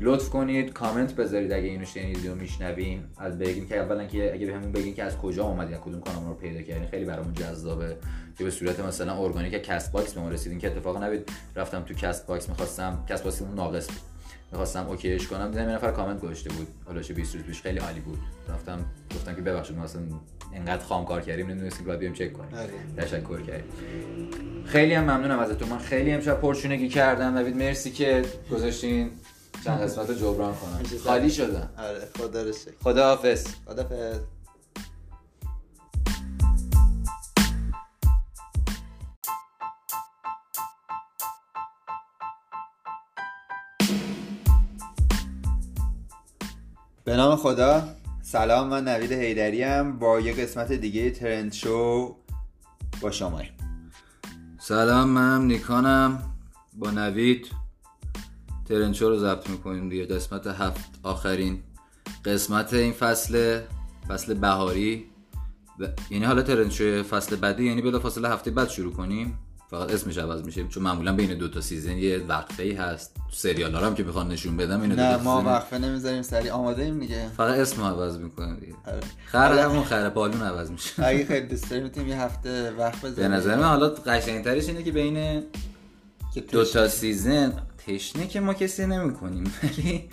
لطف کنید. کامنت بذارید اگه اینو شنیدید و میشنویم از بگیم که اولا که اگه بهمون بگین که از کجا اومدین کدوم کانال رو پیدا کردین خیلی برامون جذابه. که به صورت مثلا ارگانیک کست باکس به ما رسیدین که اتفاقا نوید. رفتم تو کست باکس می‌خواستم کست باکس ناقص بود. می‌خواستم اوکیش کنم دیدم یه نفر کامنت گذاشته بود. حالا چه 20 روز پیش خیلی عالی بود. رفتم گفتم که ببخشید ما اصلا اینقدر خام کار کردیم نمی‌دونستیم باید بیام چک کنیم. آره. تشکر کردیم. خیلی هم ممنونم ازتون. من خیلی امشب پرچونگی کردم. نوید مرسی که گذاشتین. چند قسمت رو جبران کنم. خالی شدم. آره خدا رو خدا حافظ خدا حافظ به نام خدا. سلام من نوید حیدری هم با یه قسمت دیگه ترند شو با شما سلام من نیکانم. با نوید ترند شو رو ضبط می‌کنیم دیگه. قسمت هفت آخرین قسمت این فصل فصل بهاری. یعنی حالا ترند شو فصل بعدی یعنی بلا فاصله هفته بعد شروع کنیم. فقط اسمش عوض میشه چون معمولا بین دو تا season یه وقفه ای هست. سریال هم که می‌خوان نشون بدم اینو نه ما وقفه نمی‌ذاریم سری آماده ایم دیگه. فقط اسم عوض می‌کنیم دیگه. آره. خر همون خر پالون عوض میشه. اگه خیلی دوست داریم می‌تونیم یه هفته وقت بذاریم. به نظر من حالا قشنگترش اینه که بین دو تا season تشنه که ما کسی نمی‌کنیم. ولی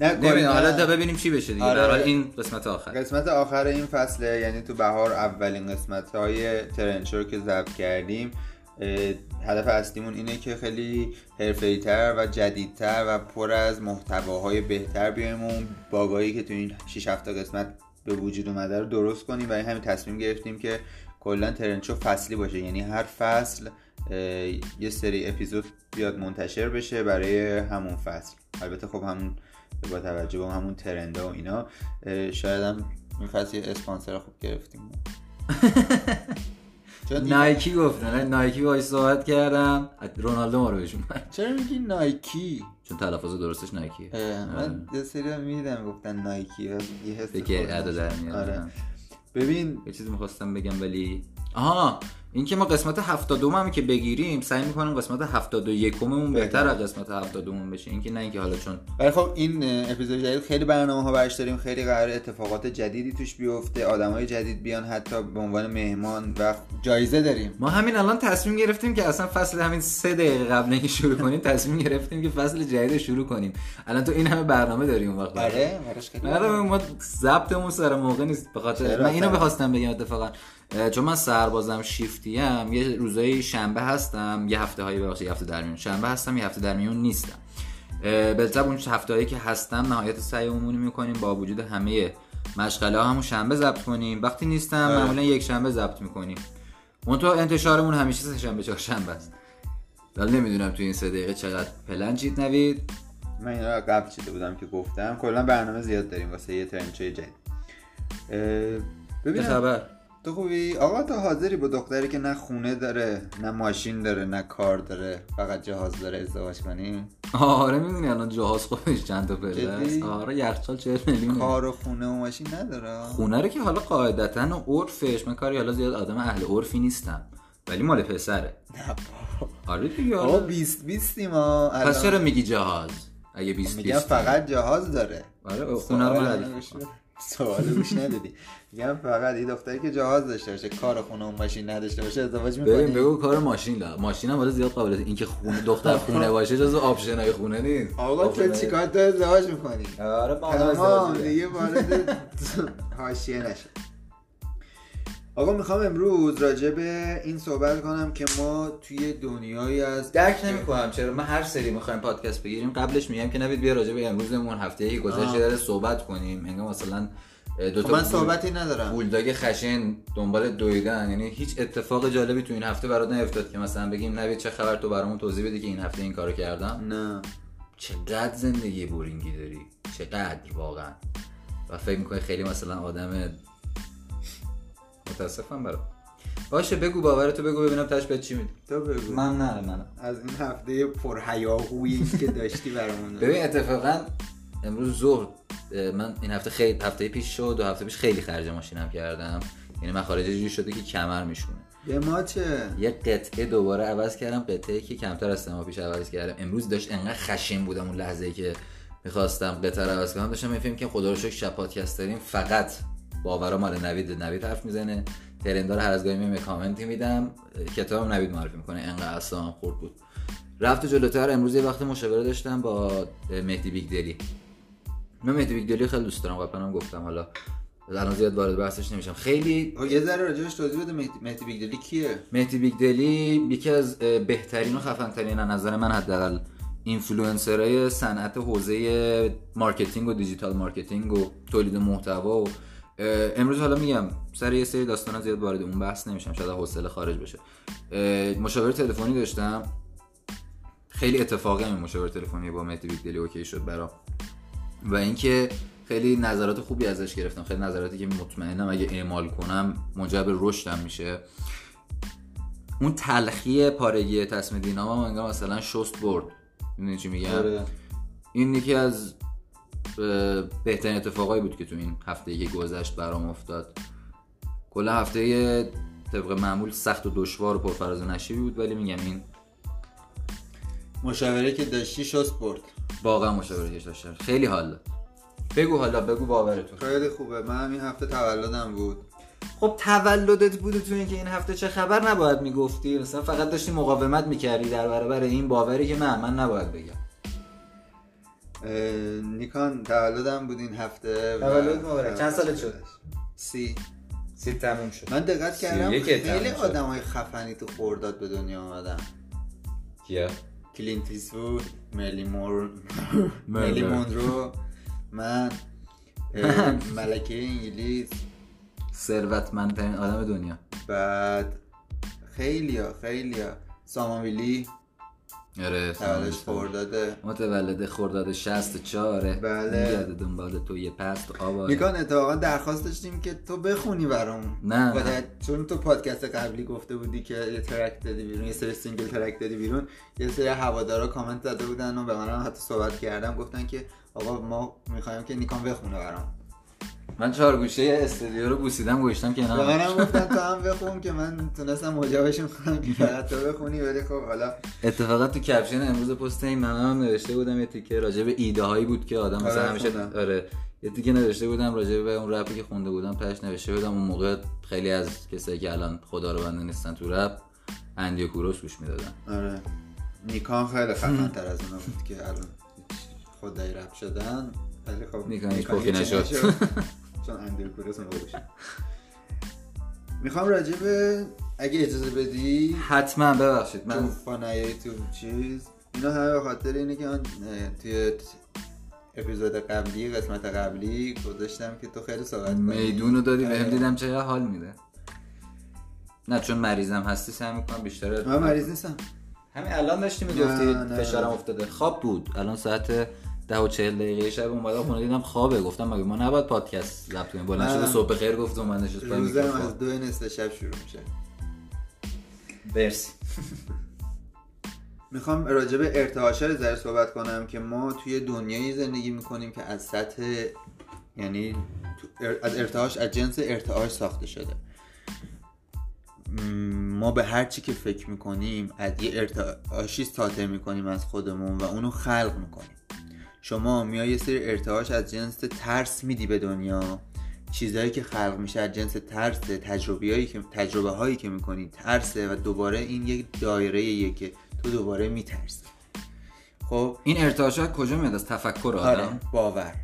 نه حالا تا ببینیم چی بشه دیگه. آره. این قسمت آخر. قسمت آخر این فصله یعنی تو بهار اولین قسمت های ترند شو که ضبط کردیم. هدف اصلیمون اینه که خیلی تر و جدیدتر و پر از محتواهای بهتر بیایم اون باگایی که تو این 6 7 قسمت به وجود اومده رو درست کنیم و این همین تصمیم گرفتیم که کلا ترنچو فصلی باشه. یعنی هر فصل یه سری اپیزود بیاد منتشر بشه برای همون فصل. البته خب همون با توجه به همون ترنده و اینا شاید هم این فصل یه اسپانسر خوب گرفتیم. نایکی گفت نه نایکی باهاش صحبت کردم. رونالدو ما رو بهشون چرا میگی نایکی؟ چون تلفظ درستش نایکیه. من یه سری میدم گفتن نایکی. یه حس که ادا در میاد آره. ببین یه چیزی می‌خواستم بگم ولی آها! اینکه ما قسمت 72 هم که بگیریم سعی می‌کنیم قسمت 71 مون بهتر از قسمت 72 مون بشه. اینکه نه اینکه حالا چون ولی خب این اپیزود جدید خیلی برنامه ها برش داریم. خیلی قرار اتفاقات جدیدی توش بیفته. آدمای جدید بیان حتی به عنوان مهمان و جایزه داریم. ما همین الان تصمیم گرفتیم که اصلا فصل همین سه دقیقه قبل اینکه شروع کنیم تصمیم گرفتیم که فصل جدید شروع کنیم. الان تو این همه برنامه داریم اون وقت. آره آره ما ضبطمون سر موقع نیست. به خاطر من اینو بخواستم بگم اتفاقا. چون من سربازم شیفتی هم یه روزای شنبه هستم یه هفته هایی ببخشید یه هفته در میون. شنبه هستم یه هفته در میون نیستم. به اون هفته هایی که هستم نهایت سعیمون می‌کنیم با وجود همه مشغله همون شنبه ضبط کنیم. وقتی نیستم آره. معمولا یک شنبه ضبط می‌کنیم. اون تو انتشارمون همیشه سه شنبه چهار شنبه است. حالا نمی‌دونم تو این سه دقیقه چقدر پلن چیت نوید. من اینا قبل چیده بودم که گفتم. کلا برنامه زیاد داریم واسه یه ترنچه جدید. ببینم. خبر؟ تو خوبی؟ آقا تو حاضری با دختری که نه خونه داره نه ماشین داره نه کار داره فقط جهاز داره ازدواج کنی؟ آره می‌دونی الان جهاز خودش چند تا پله آره یخچال 40 میلیون کار و خونه و ماشین نداره؟ خونه رو که حالا قاعدتا عرفش. من کاری حالا زیاد آدم اهل عرفی نیستم. ولی مال پسره. آره دیگه آقا 20 20 ما. پس چرا میگی جهاز؟ اگه 20 میگم فقط جهاز داره. آره خونه رو سوال گوش ندادی. میگم فقط این دختری که جواز داشته باشه کار خونه اون ماشین نداشته باشه ازدواج می‌کنی؟ ببین بگو کار ماشین لا. ماشین هم زیاد قابل اینکه خونه دختر خونه باشه جزو آپشنای خونه نیست. آقا تو چیکار تو ازدواج می‌کنی؟ آره با دیگه وارد حاشیه نشه آقا می‌خوام امروز راجع به این صحبت کنم که ما توی دنیایی از درک نمی‌کنم. چرا؟ من هر سری می‌خوایم پادکست بگیریم قبلش میگم که نوید بیا راجع به امروزمون هفته ای گذشته داره صحبت کنیم. انگار مثلا دو تا من صحبتی ندارم. بولداگ خشن دنبال دویدن. یعنی هیچ اتفاق جالبی تو این هفته برات نیفتاد که مثلا بگیم نوید چه خبر تو برامون توضیح بده که این هفته این کارو کردم؟ نه. چقدر زندگی بورینگی داری؟ چقدر واقعا. و فکر می‌کنی خیلی مثلا آدم متاسفم برات. باشه بگو باورتو بگو ببینم تاش به چی میدی. تو بگو. من نه من از این هفته پرهیاهویی که داشتی برامون. ببین اتفاقا امروز ظهر من این هفته خیلی هفته پیش شد دو هفته پیش خیلی خرج ماشینم کردم. یعنی من خارج جوری شده که کمر میشونه. به ما چه یه قطعه دوباره عوض کردم قطعه که کمتر از ما پیش عوض کردم. امروز داشت انقدر خشن بودم اون لحظه ای که می‌خواستم قطعه رو عوض کنم. داشتم می‌فهمم که خدا رو شکر شب پادکست داریم فقط باورا مال نوید نوید حرف می‌زنه. ترندار هر از گاهی میام کامنتی میدم. کتابم نوید معرفی می‌کنه. انقدر اصلا خورد بود. رفت جلوتر. امروز یه وقت مشاوره داشتم با مهدی بیگ دلی. من مهدی بیگ دلی خیلی دوست دارم قبلا هم گفتم حالا الان زیاد وارد بحثش نمیشم. خیلی یه ذره راجعش توضیح بده مهدی بیگ دلی کیه؟ مهدی بیگ دلی یکی از بهترین و خفن ترین نظر من حداقل اینفلوئنسرای صنعت حوزه marketing و digital marketing و تولید محتوا و امروز حالا میگم سر یه سری داستانا زیاد وارد اون بحث نمیشم شاید حوصله خارج بشه. مشاوره تلفنی داشتم. خیلی اتفاقی همین مشاوره تلفنی با مهدی بیگ دلی OK شد برام. و اینکه خیلی نظرات خوبی ازش گرفتم. خیلی نظراتی که مطمئنم اگه اعمال کنم موجب رشدم میشه. اون تلخی پارگی تصمیم دینام هم انگار مثلا شست برد. می‌دونی چی میگم؟ آره. این یکی از بهترین اتفاقایی بود که تو این هفته که گذشت برام افتاد. کل هفته طبق معمول سخت و دشوار و پرفراز و نشیبی بود ولی میگم این مشاوره که داشتی شست برد. واقعا مشاوره داشتم خیلی حالا بگو حالا بگو باورتون. خیلی خوبه. من این هفته تولدم بود. خب تولدت بود تو اینکه این هفته چه خبر نباید می‌گفتی؟ مثلا فقط داشتی مقاومت می‌کردی در برابر این باوری که من من نباید بگم. نیکان تولدم بود این هفته تولد مبارک. چند سالت شد؟ سی. سی تموم شد. من دقت کردم خیلی آدم های خفنی تو خرداد به دنیا آمدن. کیا؟ کلینت ایستوود مرلی مور مرلین مونرو من ملکه انگلیس ثروتمندترین آدم دنیا. بعد خیلیا خیلیا سامان ویلی. آره تولدش خورداده متولد خورداد 64 بله. یاد دنبال تو یه پست آباره میکان اتفاقا درخواست داشتیم که تو بخونی برام. نه. چون تو پادکست قبلی گفته بودی که یه ترک دادی بیرون یه سری سینگل ترک دادی بیرون یه سری هوادارا کامنت داده بودن و به منم حتی صحبت کردم گفتن که آقا ما می‌خوایم که نیکان بخونه برام. من چهار گوشه استودیو رو بوسیدم گوشتم که نه منم گفتم تو هم بخون که من تونستم مجابشون کنم که فقط تو بخونی ولی خب حالا اتفاقا تو کپشن امروز پست این من هم نوشته بودم یه تیکه راجع به ایده هایی بود که آدم مثلا همیشه آره یه تیکه نوشته بودم راجع به اون رپی که خونده بودم تاش نوشته بودم اون موقع خیلی از کسایی که الان خدا رو بنده نیستن تو رپ اندی کوروش گوش می‌دادن. آره. نیکان خیلی خفن تر از اونا بود که الان خدای رپ شدن. خیلی خب نشد چون می‌خوام راجع به اگه اجازه بدی. حتما ببخشید من فانایی تو چیز. اینا همه به خاطر اینه که من توی اپیزود قبلی قسمت قبلی گذاشتم که تو خیلی صحبت کنی. میدون رو دادی بهم دیدم چقدر حال میده. نه چون مریضم هستی سعی می‌کنم بیشتر من مریض نیستم. همین الان داشتی می‌گفتی فشارم افتاده. خواب بود. الان ساعت ده و چهل دقیقه شب اومدم خونه دیدم خوابه. گفتم مگه ما نباید پادکست ضبط کنیم؟ بلند شده صبح خیر گفت من نشست روزم از دو نصف شب شروع میشه. برسی می‌خوام راجع به ارتعاش ذره صحبت کنم که ما توی دنیایی زندگی می‌کنیم که از سطح یعنی از ارتعاش از جنس ارتعاش ساخته شده. ما به هر چی که فکر می‌کنیم از یه ارتعاشی ساطع می‌کنیم از خودمون و اونو خلق می‌کنیم. شما میای یه سری ارتعاش از جنس ترس میدی به دنیا. چیزهایی که خلق میشه از جنس ترس تجربه که تجربه هایی که می‌کنی ترسه و دوباره این یک دایره که تو دوباره میترسی. خب؟ این ارتعاش کجا میاد؟ از تفکر آدم؟ آره، باور.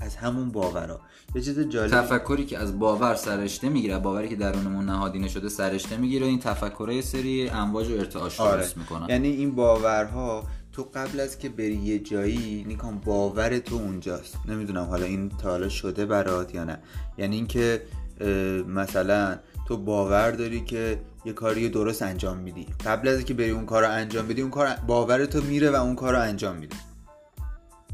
از همون باورا. یه چیز جالب تفکری که از باور سرشته می‌گیره باوری که درونمون نهادینه شده سرشته می‌گیره این تفکرای سری امواج و ارتعاش آره. می‌کنن. یعنی این باورها تو قبل از که بری یه جایی نیکان باور تو اونجاست. نمی‌دونم حالا این تا حالا شده برات یا نه. یعنی اینکه مثلا تو باور داری که یه کاری درست انجام میدی. قبل از که بری اون کار رو انجام بدی اون کار باور تو میره و اون کار رو انجام میده.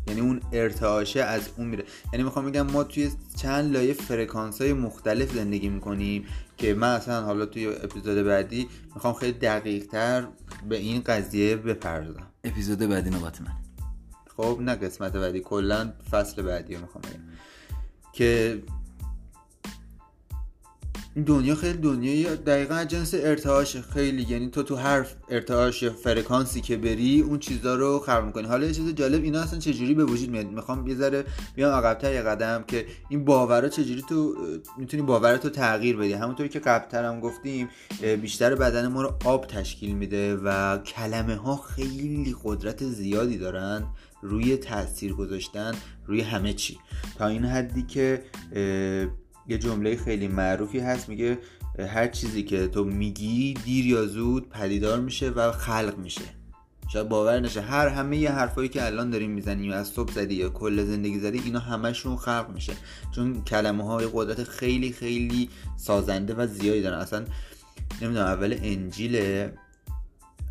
یعنی اون ارتعاشه از اون میره. یعنی می‌خوام بگم ما توی چند لایه فرکانس های مختلف زندگی می‌کنیم. که من اصلا حالا توی اپیزود بعدی می‌خوام خیلی دقیق تر به این قضیه بپردازم. اپیزود بعدی نوبت من. خب نه قسمت بعدی کلا فصل بعدی رو می‌خوام بگم. که دنیا خیلی دنیای دقیقا جنس ارتعاش خیلی یعنی تو تو هر ارتعاش یا فرکانسی که بری اون چیزا رو خلق می‌کنی. حالا یه چیز جالب اینا اصلا چجوری به وجود میاد؟ می‌خوام یه ذره بیام عقبتر یه قدم که این باورا چجوری تو می‌تونی باورتو تغییر بدی؟ همونطوری که قبلتر هم گفتیم بیشتر بدن ما رو آب تشکیل میده و کلمه ها خیلی قدرت زیادی دارن روی تاثیر گذاشتن روی همه چی. تا این حدی که یه جمله خیلی معروفی هست میگه هر چیزی که تو میگی دیر یا زود پدیدار میشه و خلق میشه. شاید باور نشه هر همه یه حرفایی که الان داریم می‌زنیم از صبح زدی یا کل زندگی زدی اینا همشون خلق میشه. چون کلمه های قدرت خیلی خیلی سازنده و زیادی دارن. اصلا نمی‌دونم اول انجیل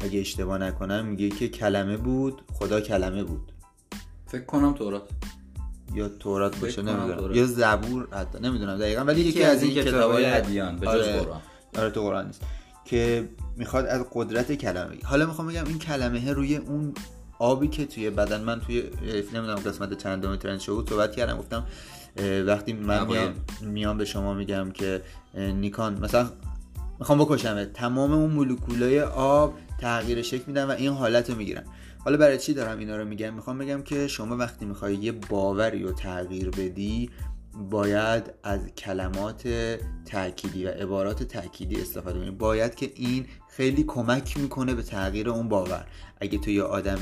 اگه اشتباه نکنم میگه که کلمه بود خدا کلمه بود. فکر کنم تورات. یا تورات باشه نمی‌دونم. یا زبور حتی نمی‌دونم. دقیقا ولی یکی از این کتابای ادیان به جز آره. قرآن. آره تو قرآن نیست. که می‌خواد از قدرت کلمه حالا می‌خوام بگم این کلمه روی اون آبی که توی بدن من توی نمی‌دونم قسمت چندم ترند شو صحبت کردم گفتم وقتی من میام, میام به شما میگم که نیکان مثلا می‌خوام بکشمه تمام اون مولکولای آب تغییر شکل میدن و این حالت رو می‌گیرن. حالا برای چی دارم اینا رو میگم؟ می‌خوام بگم که شما وقتی می‌خوای یه باوری رو تغییر بدی باید از کلمات تأکیدی و عبارات تأکیدی استفاده کنی. باید که این خیلی کمک می‌کنه به تغییر اون باور. اگه تو یه آدم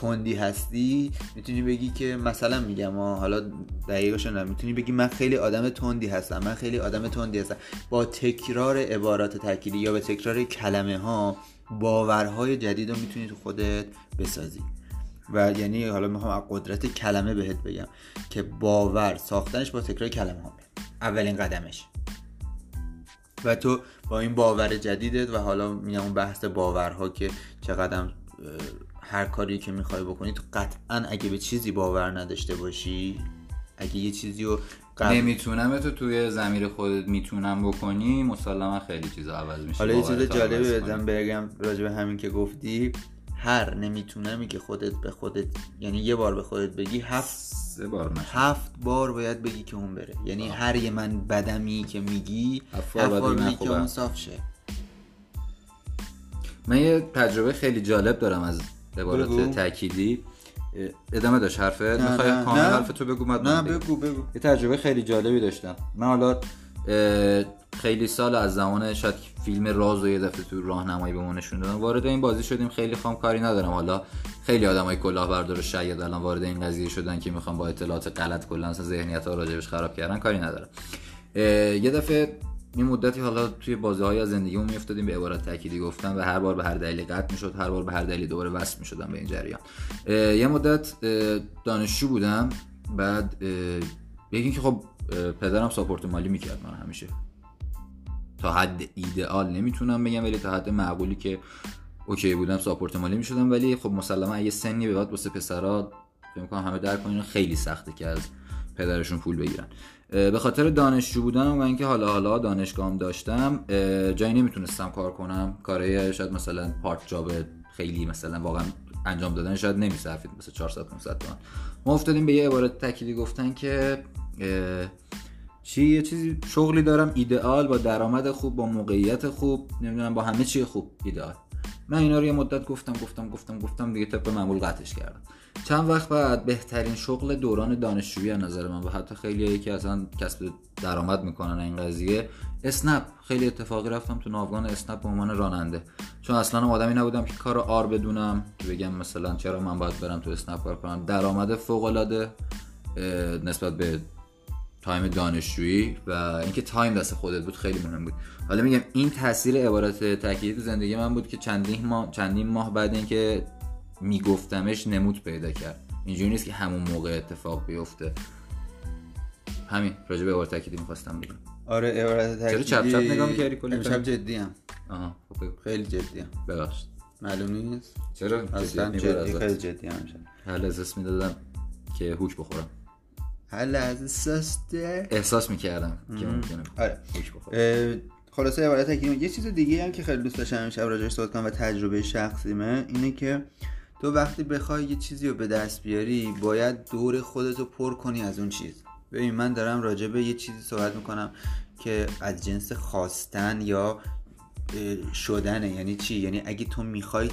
کندی هستی می‌تونی بگی که مثلا میگم حالا دقیقش می‌تونی بگی من خیلی آدم تندی هستم من خیلی آدم تندی هستم. با تکرار عبارات تأکیدی یا به تکرار کلمه ها باورهای جدید رو می‌تونی تو خودت بسازی. و یعنی حالا می‌خوام از قدرت کلمه بهت بگم که باور ساختنش با تکرار کلمه ها اولین قدمش. و تو با این باور جدیدت و حالا میگم اون بحث باورها که چقدر هر کاری که می‌خوای بکنی تو قطعا اگه به چیزی باور نداشته باشی اگه یه چیزی رو قبل... نمی‌تونم تو توی زمیر خودت می‌تونم بکنی؟ مسلما خیلی چیزا عوض میشه. حالا یه چیز جالبی بدم بگم راجع به همین که گفتی. هر نمیتونمی که خودت به خودت یعنی یه بار به خودت بگی هفت سه بار هفت بار باید بگی که اون بره. یعنی هر یه من بدمی که میگی هفت بار بگی که اون صاف شه. من یه تجربه خیلی جالب دارم از عبارت تأکیدی. ادامه داشت حرفه. می‌خوای کامل حرف تو بگو نه بگو بگو. یه تجربه خیلی جالبی داشتم. من حالا خیلی سال از زمان شاید فیلم راز و یه دفعه تو راهنمایی بهمون نشون دادن. وارد این بازی شدیم خیلی خام کاری ندارم. حالا خیلی آدمای کلاهبردار و شاید الان وارد این قضیه شدن که می‌خوان با اطلاعات غلط کلا ذهنیت ها راجبش خراب کردن کاری ندارم. یه دفعه این مدتی حالا توی بازی های از زندگیمون میافتادیم به عبارت تأکیدی گفتن و هر بار به هر دلیلی قطع می‌شد هر بار به هر دلیلی دوباره وصل می‌شدم به این جریان. یه مدت دانشجو بودم بعد یکی که خب پدرم support مالی می‌کرد من همیشه. تا حد ایدئال نمی‌تونم بگم ولی تا حد معقولی که OK بودم support مالی می‌شدم. ولی خب مسلما یه سنی به بعد واسه پسرا فکر همه درک کنین خیلی سخته که از پدرشون پول بگیرن. به خاطر دانشجو بودنم و اینکه حالا حالا دانشگاهم داشتم جایی نمی‌تونستم کار کنم. کارهای شاید مثلا part job خیلی مثلا واقعا انجام دادن شاید نمیصرفید مثلا 400 500 تومن ما افتادیم به یه عبارت تکیدی گفتن که چی یه چیزی شغلی دارم ایدئال با درآمد خوب با موقعیت خوب نمی‌دونم با همه چی خوب ایدئال. من اینا رو یه مدت گفتم گفتم گفتم گفتم دیگه طبق معمول قطعش کردم. چند وقت بعد بهترین شغل دوران دانشجویی از نظر من و حتی خیلی که اصلا کسب درآمد می‌کنن این قضیه اسنپ. خیلی اتفاقی رفتم تو ناوگان اسنپ به عنوان راننده. چون اصلا آدمی نبودم که کار آر بدونم که بگم مثلا چرا من باید برم تو اسنپ کار کنم. درآمد فوق العاده نسبت به time دانشجویی و اینکه time دست خودت بود خیلی مهم بود. حالا میگم این تاثیر عبارت تاکیدی تو زندگی من بود که چندین ماه چندین ماه بعد اینکه میگفتمش نمود پیدا کرد. اینجوری نیست که همون موقع اتفاق بیفته. همین راجع به تاکیدی می‌خواستم بگم. آره عبارت تاکیدی چرا چپ چپ نگاه می‌کردی کلی امشب جدی هم آها خب خیلی جدی هم ببخشید. معلوم نیست؟ چرا؟ اصلا جدی خیلی جدی امشب. حالا احساس می‌دادم که هوک بخورم. حالا از احساس احساس می‌کردم که ممکنه آره. هوک بخورم خلاصه عبارت یه چیز دیگه هم که خیلی دوست داشتم امشب راجعش صحبت کنم و تجربه شخصیمه اینه که تو وقتی بخوای یه چیزی رو به دست بیاری باید دور خودت رو پر کنی از اون چیز. ببین من دارم راجع به یه چیزی صحبت می‌کنم که از جنس خواستن یا شدنه. یعنی چی؟ یعنی اگه تو می‌خوای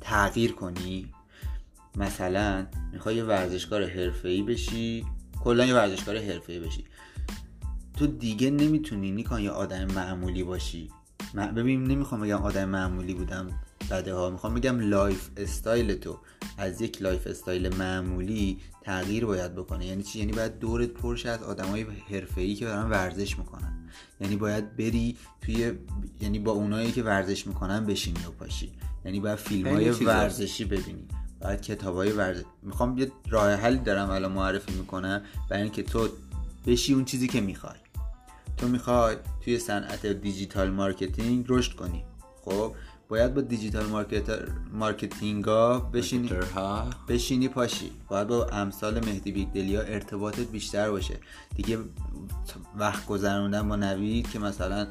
تغییر کنی مثلا می‌خوای یه ورزشکار حرفه‌ای بشی کلا یه ورزشکار حرفه‌ای بشی. تو دیگه نمی‌تونی نیکان یه آدم معمولی باشی. ببین نمی‌خوام بگم آدم معمولی بودم. بده ها می‌خوام بگم lifestyle تو. از یک lifestyle معمولی تغییر باید بکنه. یعنی چی؟ یعنی باید دورت پر شه از آدمای حرفه‌ای که دارن ورزش می‌کنن. یعنی باید بری توی یعنی با اونایی که ورزش می‌کنن بشینی و پاشی. یعنی باید فیلم های ورزشی ببینی. باید کتاب های ورزش می‌خوام یه راه حلی دارم الان معرفی می‌کنم. برای اینکه تو بشی اون چیزی که می‌خوای. تو می‌خوای توی صنعت digital marketing رشد کنی. خب؟ باید با digital marketer marketing ا بشینی بشینی پاشی. باید با امثال مهدی بیگدلیا ارتباطت بیشتر باشه. دیگه وقت گذروندن با نوید که مثلا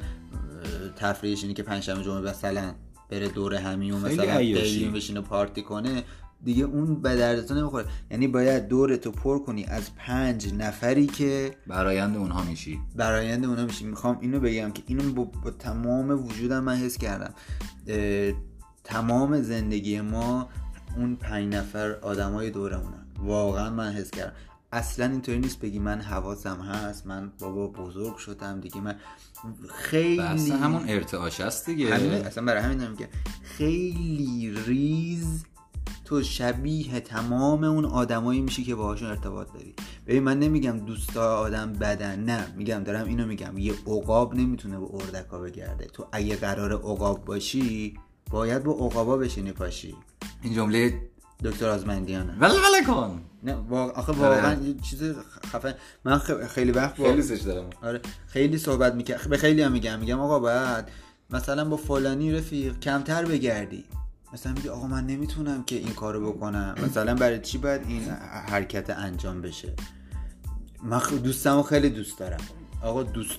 تفریحش اینه که پنجشنبه جمعه مثلا بره دور همی و مثلا دیلیم بشینه پارتی کنه. دیگه اون به دردتون نمی‌خوره. یعنی باید دورتو پر کنی از پنج نفری که برایند اونها میشی. برایند اونها میشی. می‌خوام اینو بگم که اینو با, با تمام وجودم من حس کردم. تمام زندگی ما اون پنج نفر آدمای دورمونن. واقعا من حس کردم. اصلا اینطوری نیست بگی من حواسم هست من بابا بزرگ شدم دیگه. من خیلی همون ارتعاش هست دیگه. اصلا برای همین که خیلی ریز تو شبیه تمام اون آدمایی میشی که باهاشون ارتباط داری. ببین من نمیگم دوستا آدم بدن نه. میگم دارم اینو میگم. یه عقاب نمی‌تونه به اردکا بگرده. تو اگه قرار عقاب باشی باید با عقابا بشینی پاشی. این جمله دکتر آزمندیانه. ولی ولی کن. نه آخه واقعا یه چیز خفن من خیلی وقت خیلی سش دارم. آره. خیلی صحبت می‌کنم به خیلی هم میگم. میگم آقا بعد مثلا با فلانی رفیق کمتر بگردی. مثلا میگه آقا من نمی‌تونم که این کارو بکنم. مثلا برای چی باید این حرکت انجام بشه؟ من دوستمو خیلی دوست دارم. آقا دوست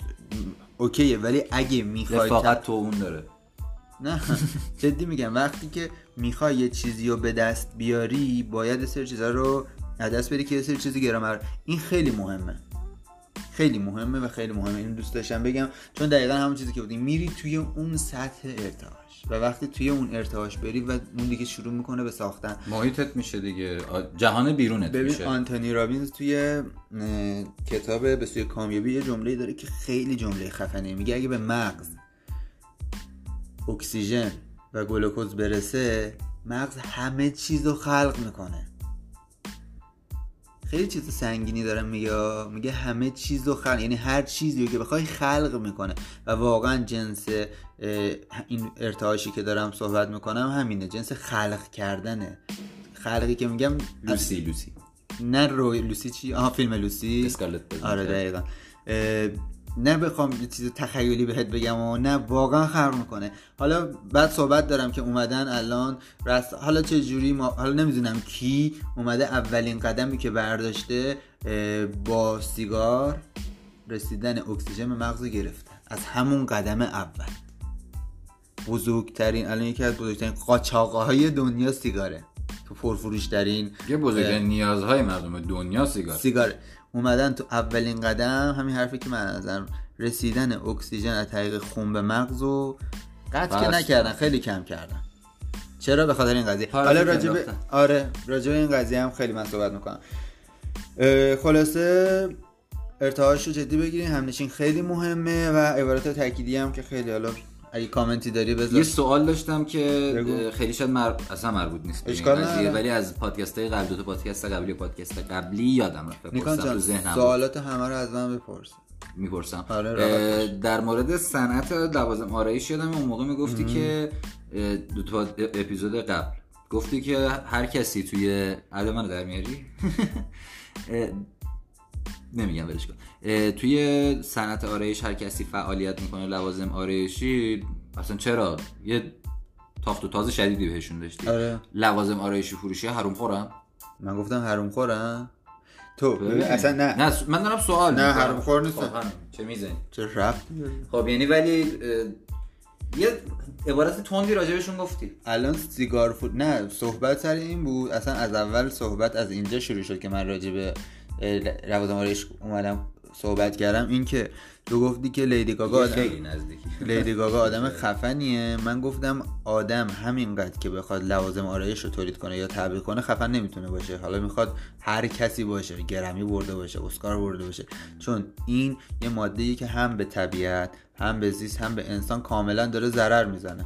اوکیه ولی اگه می‌خوای فقط تو اون داره. نه جدی میگم. وقتی که می‌خوای یه چیزی رو به دست بیاری باید سر چیزا رو دست بری که یه سری چیزی گرامر این خیلی مهمه. خیلی مهمه و خیلی مهمه. این دوست داشتم بگم چون دقیقا همون چیزی که بودیم. میری توی اون سطح ارتباط و وقتی توی اون ارتعاش بری و اون دیگه شروع می‌کنه به ساختن. محیطت میشه دیگه. جهان بیرونت ببین میشه. آنتونی رابینز توی کتاب به سوی کامیابی یه جمله داره که خیلی جمله خفنه. میگه اگه به مغز اکسیژن و گلوکوز برسه مغز همه چیز رو خلق می‌کنه. خیلی چیز سنگینی داره میگه میگه همه چیز رو خلق یعنی هر چیزی که بخوای خلق می‌کنه. و واقعا جنس این ارتعاشی که دارم صحبت می‌کنم همینه جنس خلق کردنه. خلقی که میگم لوسی لوسی. نه روی لوسی چی؟ آها فیلم لوسی. آره دقیقا. نه بخوام یه چیز تخیلی بهت بگم و نه واقعا خرق می‌کنه. حالا بعد صحبت دارم که اومدن الان رست حالا چه جوری ما... حالا نمی‌دونم کی اومده اولین قدمی که برداشته با سیگار رسیدن اکسیژن به مغز گرفته. از همون قدم اول. بزرگترین الان یکی از بزرگترین قاچاقه های دنیا سیگاره. تو پرفروش ترین یه بزرگترین نیازهای مردم دنیا سیگار سیگاره. اومدن تو اولین قدم همین حرفی که من نظرم رسیدن اکسیژن از طریق خون به مغز و قطع که نکردن خیلی کم کردن. چرا؟ به خاطر این قضیه. حالا راجب آره راجب این قضیه هم خیلی من صحبت می‌کنم. خلاصه ارتعاش رو جدی بگیرین همنشین خیلی مهمه و عبارت تأکیدی هم که خیلی حالا اگه کامنتی داری بذار. یه سوال داشتم که خیلی شاید مر... اصلا مربوط نیست اشکال ولی از پادکست های قبل دو تا پادکست قبلی پادکست قبلی یادم رفت. نیکان جان سوالات همه رو از من بپرس. می‌پرسم. آره در مورد صنعت لوازم آرایش یادم اون موقع می‌گفتی که دو تا اپیزود قبل. گفتی که هر کسی توی عدم من در میاری؟ نمیگم ولش کن. توی صنعت آرایش هر کسی فعالیت می‌کنه لوازم آرایشی اصلا چرا؟ یه تاخت و تاز شدیدی بهشون داشتی. آره. لوازم آرایشی فروشی حروم خورن؟ من گفتم حروم خورن. تو اصلا نه. نه من دارم سوال نه حروم خور نیست. خب، چه می‌زنی؟ چه رفت خب یعنی ولی یه عبارت تندی راجبشون گفتی. الان سیگار فود نه صحبت سر این بود. اصلا از اول صحبت از اینجا شروع شد که من راجب روازم آرایش اومدم. صحبت کردم این که تو گفتی که لیدی گاگا آدم لیدی گاگا آدم خفنیه. من گفتم آدم همینقدر که بخواد لوازم آرایش رو تولید کنه یا تبلیغ کنه خفن نمی‌تونه باشه. حالا می‌خواد هر کسی باشه گرمی برده باشه اسکار برده باشه. چون این یه ماده که هم به طبیعت هم به زیست هم به انسان کاملا داره ضرر می‌زنه.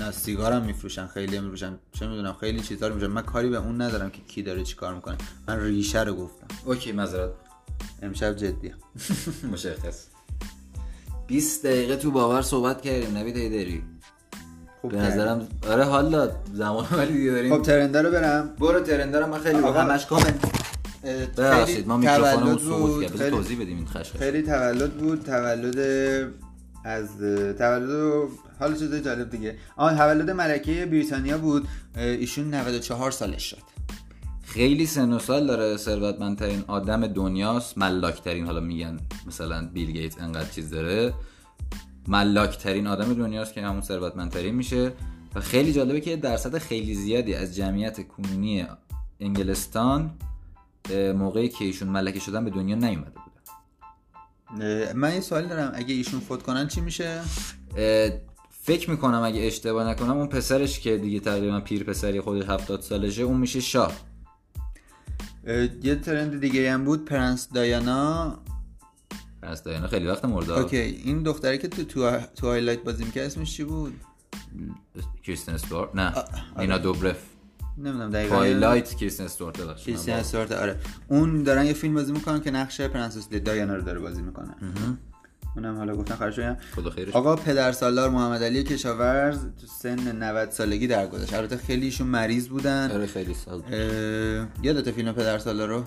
نه سیگارم میفروشن خیلی میفروشن. چه می‌دونم خیلی چیزا رو میفروشن. من کاری به اون ندارم که کی داره چیکار می‌کنه. من ریشه رو گفتم. اوکی معذرت. امشب جدی مشخص. 20 دقیقه تو باور صحبت کردیم نبی داری خب به نظرم آره حالا زمان ولی دیگه داریم خب ترنده رو برم. برو ترنده رو من خیلی با همش کامنت. ببخشید ما میکروفونمون سقوط کرد. توضیح بدیم این خشخش. خیلی تولد بود. تولد از تولد حالا چیز جالب دیگه. آن تولد ملکه بریتانیا بود. ایشون 94 سالش شد. خیلی سن و سال داره ثروتمندترین آدم دنیاست. ملاکترین حالا میگن مثلا بیل گیت انقدر چیز داره. ملاکترین آدم دنیاست که همون ثروتمندترین میشه. و خیلی جالبه که درصد خیلی زیادی از جمعیت کنونی انگلستان موقعی که ایشون ملکه شدن به دنیا نیومده بودن. من یه سوال دارم. اگه ایشون فوت کنن چی میشه؟ فکر می‌کنم اگه اشتباه نکنم اون پسرش که دیگه تقریبا پیر پسری خودش هفتاد سالشه اون میشه شاه. یه trend دیگه هم بود پرنسس دایانا. پرنسس دایانا خیلی وقت مرده. OK این دختری که تو تو, تو Twilight بازی می‌کرد اسمش چی بود؟ کریستین استوارت؟ نه اینا دوبرف. نمی‌دونم دقیقاً. Twilight کریستین استوارت کریستین استوارت آره. اون دارن یه فیلم بازی می‌کنن که نقش پرنسس دایانا رو داره بازی می‌کنن اونم حالا گفتن خرج خدا خیرش آقا پدر سالار محمد علی کشاورز تو سن 90 سالگی درگذشت البته خیلی ایشون مریض بودن. آره خیلی سال یادت فیلم پدر سالار رو؟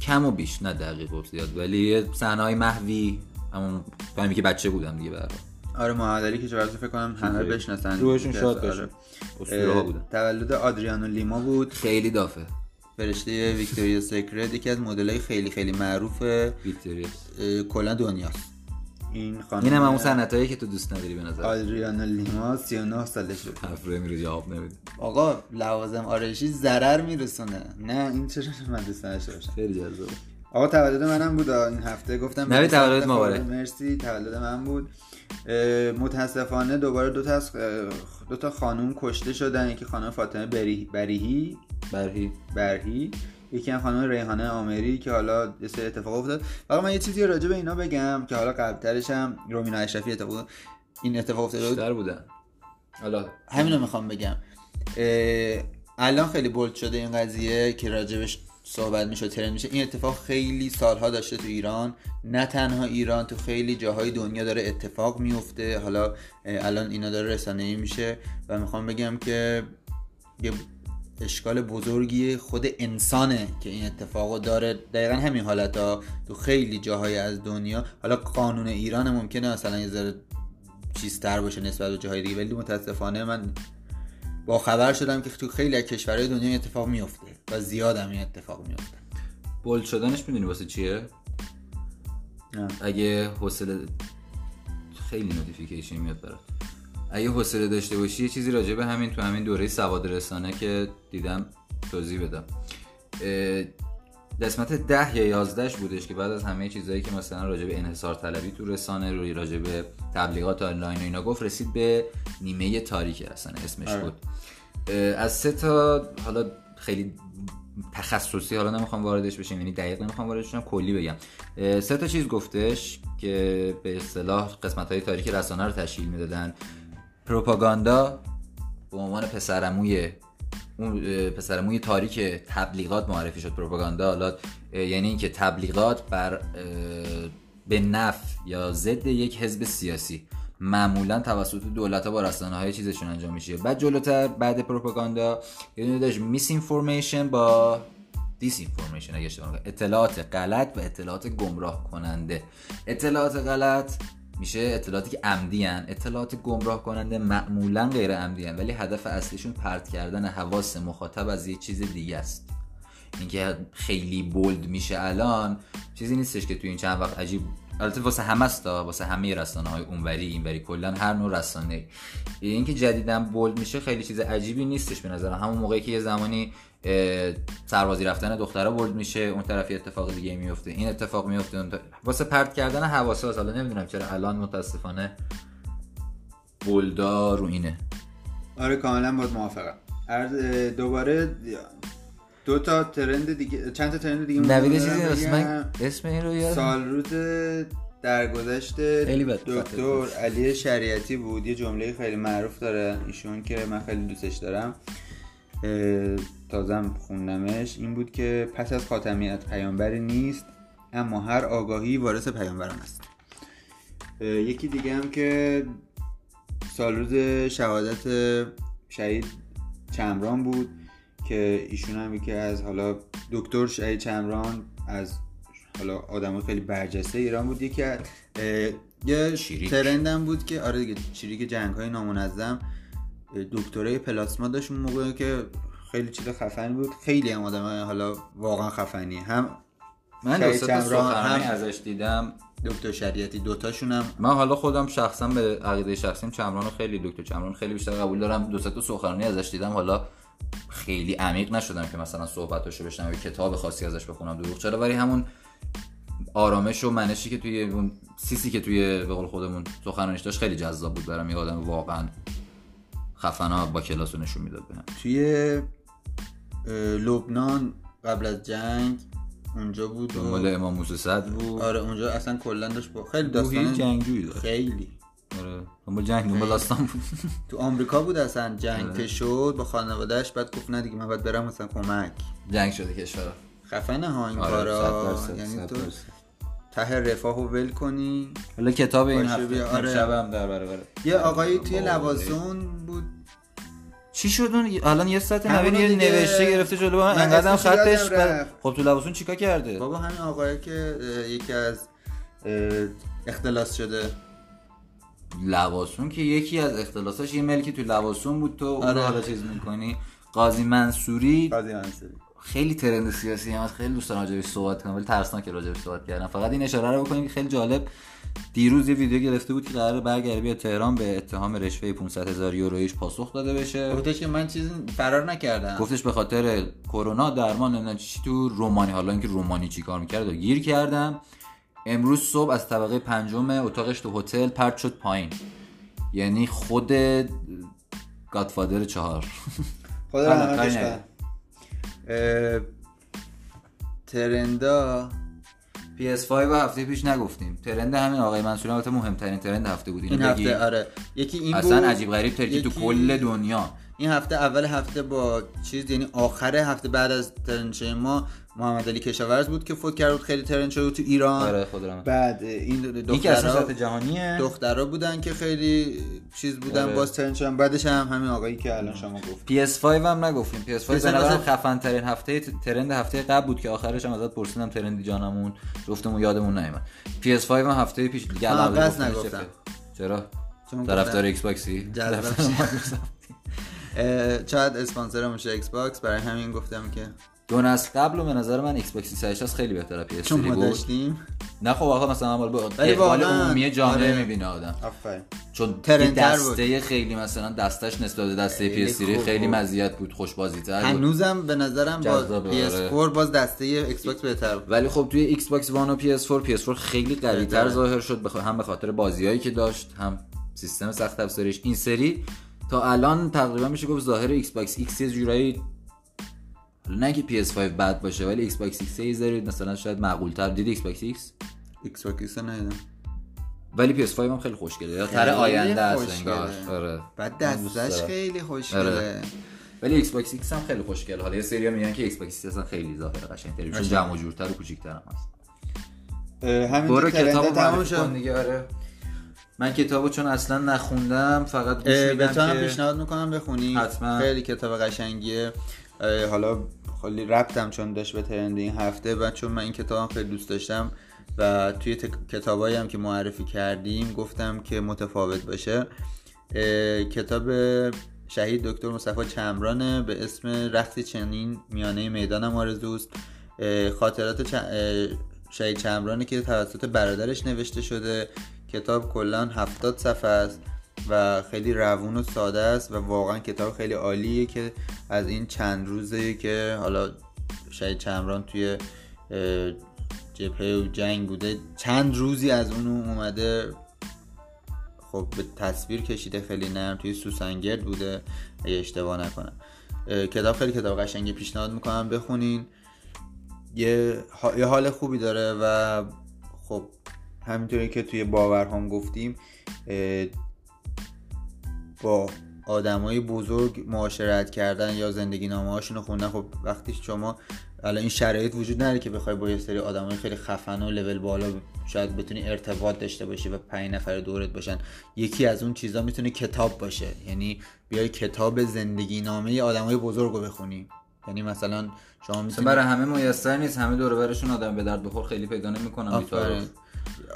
کم و بیش نه دقیق و زیاد. ولی صحنه های محوی همون فهمی که بچه بودم دیگه برای آره محمد علی کشاورز فکر کنم همه بشناسن. روحشون شاد باشه. آره. بودن. تولد آدریانو لیما بود. خیلی دافه. فرشته ویکتوریا سیکرت یکی از مدلای خیلی خیلی معروف ویکتوریا کلا دنیاست. این خانم این هم اون سنتایی که تو دوست نداری به نظر. آدریانا لیما 39 سالشه حرف میره جواب نمیده آقا لوازم آرایشی ضرر میرسونه. نه این چرا نداشته باشم خیلی جذاب. آقا تولد منم بود. این هفته گفتم نبی تولد مبارک. مرسی. تولد من بود. متاسفانه دوباره دو تا دو تا خانم کشته شدن. یکی خانم فاطمه بریهی. برهی. برهی. یکی هم خانم ریحانه آمری که حالا یه سری اتفاق افتاد. فقط من یه چیزی راجع به اینا بگم که حالا قبلترش هم رومینا اشرفی اتفاق این اتفاق افتاد بیشتر بودن. حالا همینو می‌خوام بگم. الان خیلی بولد شده این قضیه که راجبش صحبت میشه ترند میشه. این اتفاق خیلی سالها داشته تو ایران. نه تنها ایران تو خیلی جاهای دنیا داره اتفاق میفته. حالا الان اینا داره رسانه ای میشه. و می‌خوام بگم که یه اشکال بزرگی خود انسانه که این اتفاقو داره دقیقا همین حالت ها تو خیلی جاهای از دنیا حالا قانون ایران ممکنه مثلا یه ذره چیزتر باشه نسبت به جاهای دیگه ولی متاسفانه من با خبر شدم که تو خیلی از کشورهای دنیا این اتفاق میفته و زیاد هم این اتفاق میفته bold شدنش می‌دونی واسه چیه؟ نه. اگه حوصله خیلی notification میاد برات اگه حوصله داشته باشی یه چیزی راجع به همین تو همین دوره سواد رسانه که دیدم توضیح بدم. قسمت ده یا یازدهش بودش که بعد از همه چیزهایی که مثلا راجع به انحصار طلبی تو رسانه روی راجع به تبلیغات آنلاین و اینا گفت رسید به نیمه تاریک اصلا اسمش آره. بود. از سه تا حالا خیلی تخصصی حالا نمی‌خوام واردش بشیم یعنی دقیق نمی‌خوام واردش بشم کلی بگم. سه تا چیز گفتش که به اصطلاح قسمت های تاریخی رسانه رو تشکیل می‌دادن. پروپاگاندا به عنوان پسرموی اون پسرموی تاریک تبلیغات معرفی شد. پروپاگاندا حالا یعنی اینکه تبلیغات بر به نف یا ضد یک حزب سیاسی معمولا توسط دولت ها با رسانه های چیزشون انجام میشه. بعد جلوتر بعد پروپاگاندا یه دونه داشت میس اینفورمیشن با دیس اینفورمیشن اگه اشتباه اطلاعات غلط و اطلاعات گمراه کننده. اطلاعات غلط میشه اطلاعاتی که عمدی هن. اطلاعات گمراه کننده معمولا غیر عمدی هن. ولی هدف اصلیشون پرت کردن حواس مخاطب از یه چیز دیگه است اینکه خیلی بولد میشه الان چیزی نیستش که توی این چند وقت عجیب البته واسه همه است واسه همه رسانه های اونوری اینوری کلا هر نوع رسانه اینکه جدیدن بولد میشه خیلی چیز عجیبی نیستش به نظر همون موقعی که یه زمانی سربازی رفتن دخترها بولد میشه اون طرفی اتفاق دیگه میفته. این اتفاق میفته واسه پرت کردن حواسا حالا نمی‌دونم چرا الان متاسفانه بولدا رو اینه. آره کاملا باید موافقم. دوباره دو تا ترند دیگه چند تا ترند دیگه نوید چیزی اسم اسم این رو یادم. سال روز درگذشت دکتر علی شریعتی بود. یه جمله خیلی معروف داره ایشون که من خیلی دوستش دارم تازم خوندمش. این بود که پس از خاتمیت پیامبری نیست اما هر آگاهی وارث پیامبران است. یکی دیگه هم که سال روز شهادت شهید چمران بود. که ایشون هم یکی از حالا دکتر شهید چمران از حالا آدم خیلی برجسته ایران بود یکی یه ترندم بود که آره دیگه چریک جنگ های نامنظم دکترای پلاسما داشت اون موقع که خیلی چیز خفنی بود. خیلی هم آدم حالا واقعا خفنی هم من دوست هم ازش دیدم. دکتر شریعتی دوتاشونم من حالا خودم شخصا به عقیده شخصیم چمران خیلی دکتر چمران خیلی بیشتر قبول دارم. دو تا سخنرانی ازش دیدم. حالا خیلی عمیق نشدم که مثلا صحبتاشو بشنم یا کتاب خاصی ازش بخونم دروغ چرا؟ ولی همون آرامش و منشی که توی اون سیسی که توی به قول خودمون سخنرانیش داشت خیلی جذاب بود برام. یه آدم واقعا خفنا با کلاس نشون می‌داد بهم. توی لبنان قبل از جنگ اونجا بود دنبال امام موسی صد بود. آره اونجا اصلا کلا داشت با خیلی داستان جنگجویی داشت. خیلی. آره. دنبال جنگ دنبال داستان بود. تو آمریکا بود اصلا. جنگ آره. که شد با خانوادهش بعد گفت نه دیگه من باید برم مثلا کمک. جنگ شده کشور خفنه ها این آره کارا. یعنی تو ته رفاه و ول کنی. حالا کتاب این هفته. آره. هم در برابر. یه آقایی توی لواسون بود. چی شد اون؟ الان یه ساعت نوین یه نوشته گرفته جلو. من انقدرم خطش بر... خب تو لباسون چیکار کرده؟ بابا همین آقایی که یکی از اختلاس شده. لباسون که یکی از اختلاساش یه ملکی تو لباسون بود تو اون آره. حالا چیز می‌کنی. قاضی منصوری. قاضی منصوری. خیلی ترند سیاسی هم خیلی دوست دارم راجعش صحبت کنم ولی ترسناک راجعش صحبت کردم فقط این اشاره رو بکنیم که خیلی جالب. دیروز یه ویدیو گرفته بود که قرار برگرده بیا تهران به اتهام رشوه 500 هزار یورویش پاسخ داده بشه. گفتش که من چیزی فرار نکردم. گفتش به خاطر کرونا درمان نمی‌دونم چی تو رومانی. حالا اینکه رومانی چیکار می‌کرد و گیر کردم. امروز صبح از طبقه پنجم اتاقش تو هتل پرت شد پایین. یعنی خود گادفادر چهار. خود ترندا PS5 و هفته پیش نگفتیم. ترند همین آقای منصوری البته مهمترین ترند هفته بود این هفته آره. یکی این اصلا عجیب غریب ترکی تو کل دنیا. این هفته اول هفته با چیز یعنی آخر هفته بعد از ترند ما محمد علی کشاورز بود که فوت کرد خیلی ترند شد تو ایران. آره بعد این دخترها جهانیه. دخترها بودن که خیلی چیز بودن آره. باز ترند شدن. بعدش هم همین آقایی که الان شما گفت PS5 هم نگفتیم. PS5 به نظر خفن ترین هفته ترند هفته قبل بود که آخرش هم ازت پرسیدم ترندی جانمون. گفتم یادمون نیومد. PS5 هم هفته پیش دیگه الان نگفتم. چرا؟ طرفدار ایکس باکسی چقدر اسپانسر میشه ایکس باکس برای همین گفتم که دو نسل قبل به نظر من ایکس باکس 360 خیلی بهتره پی اس چون ما داشتیم. نه خب آقا مثلا مال با اقبال عمومی جامعه آره. می‌بینه آدم. آفرین. چون دسته بود. خیلی مثلا دستش نسبت به دسته پی اس خیلی مزیت بود خوش بازی تر هنوزم به نظرم با پی اس 4 باز دسته ایکس باکس بهتر بود. ولی خب توی ایکس باکس وان و پی اس 4 پی اس 4 خیلی قوی تر ظاهر شد بخ... هم به خاطر بازیایی که داشت هم سیستم سخت افزاریش این سری تا الان تقریبا میشه گفت ظاهر ایکس باکس ایکس یه جورایی نه که PS5 بد باشه ولی ایکس باکس ایکس یه ذره مثلا شاید معقول تر دیدی ایکس باکس ایکس ایکس باکس ندیدم. ولی PS5 هم خیلی خوشگله. یا تر آینده است خوشگله. انگار آره. بعد دستش. خیلی آره. خوشگله. ولی ایکس باکس ایکس هم خیلی خوشگله. حالا یه سری میگن که ایکس باکس ایکس اصلا خیلی ظاهر قشنگ‌تره چون. جمع و جورتر و کوچیک‌تر هم هست. همین شد. کن دیگه آره. من کتابو چون اصلا نخوندم فقط گوش اه، به میدم تو هم پیشنهاد می‌کنم بخونی. حتما. خیلی کتاب قشنگیه. حالا خیلی ربطم چون داشت به ترند این هفته و چون من این کتابم خیلی دوست داشتم و توی تک- کتابایی هم که معرفی کردیم گفتم که متفاوت باشه. کتاب شهید دکتر مصطفی چمرانه به اسم رختی چنین میانه می‌دانم آرزوست. خاطرات چ- شهید چمرانه که توسط برادرش نوشته شده. کتاب کلا هفتاد صفحه است. و خیلی روون و ساده است و واقعا کتاب خیلی عالیه که از این چند روزه که حالا شهید چمران توی جبهه و جنگ بوده چند روزی از اون اومده خب به تصویر کشیده خیلی نرم توی سوسنگرد بوده اگه اشتباه نکنم. کتاب خیلی کتاب قشنگی پیشنهاد می‌کنم بخونین. یه, یه حال خوبی داره و خب همینطوری که توی باورهام گفتیم با آدمای بزرگ معاشرت کردن یا زندگی نامه هاشون رو خوندن خب وقتی شما الان این شرایط وجود نداره که بخوای با یه سری آدمای خیلی خفن و لول بالا شاید بتونی ارتباط داشته باشی و پنج نفر دورت باشن یکی از اون چیزا می‌تونه کتاب باشه. یعنی بیای کتاب زندگی نامه آدمای بزرگ رو بخونی. یعنی مثلا شما می‌تونی برای همه میسر نیست همه دور برشون آدم به درد بخور خیلی پیدا نمی‌کنن.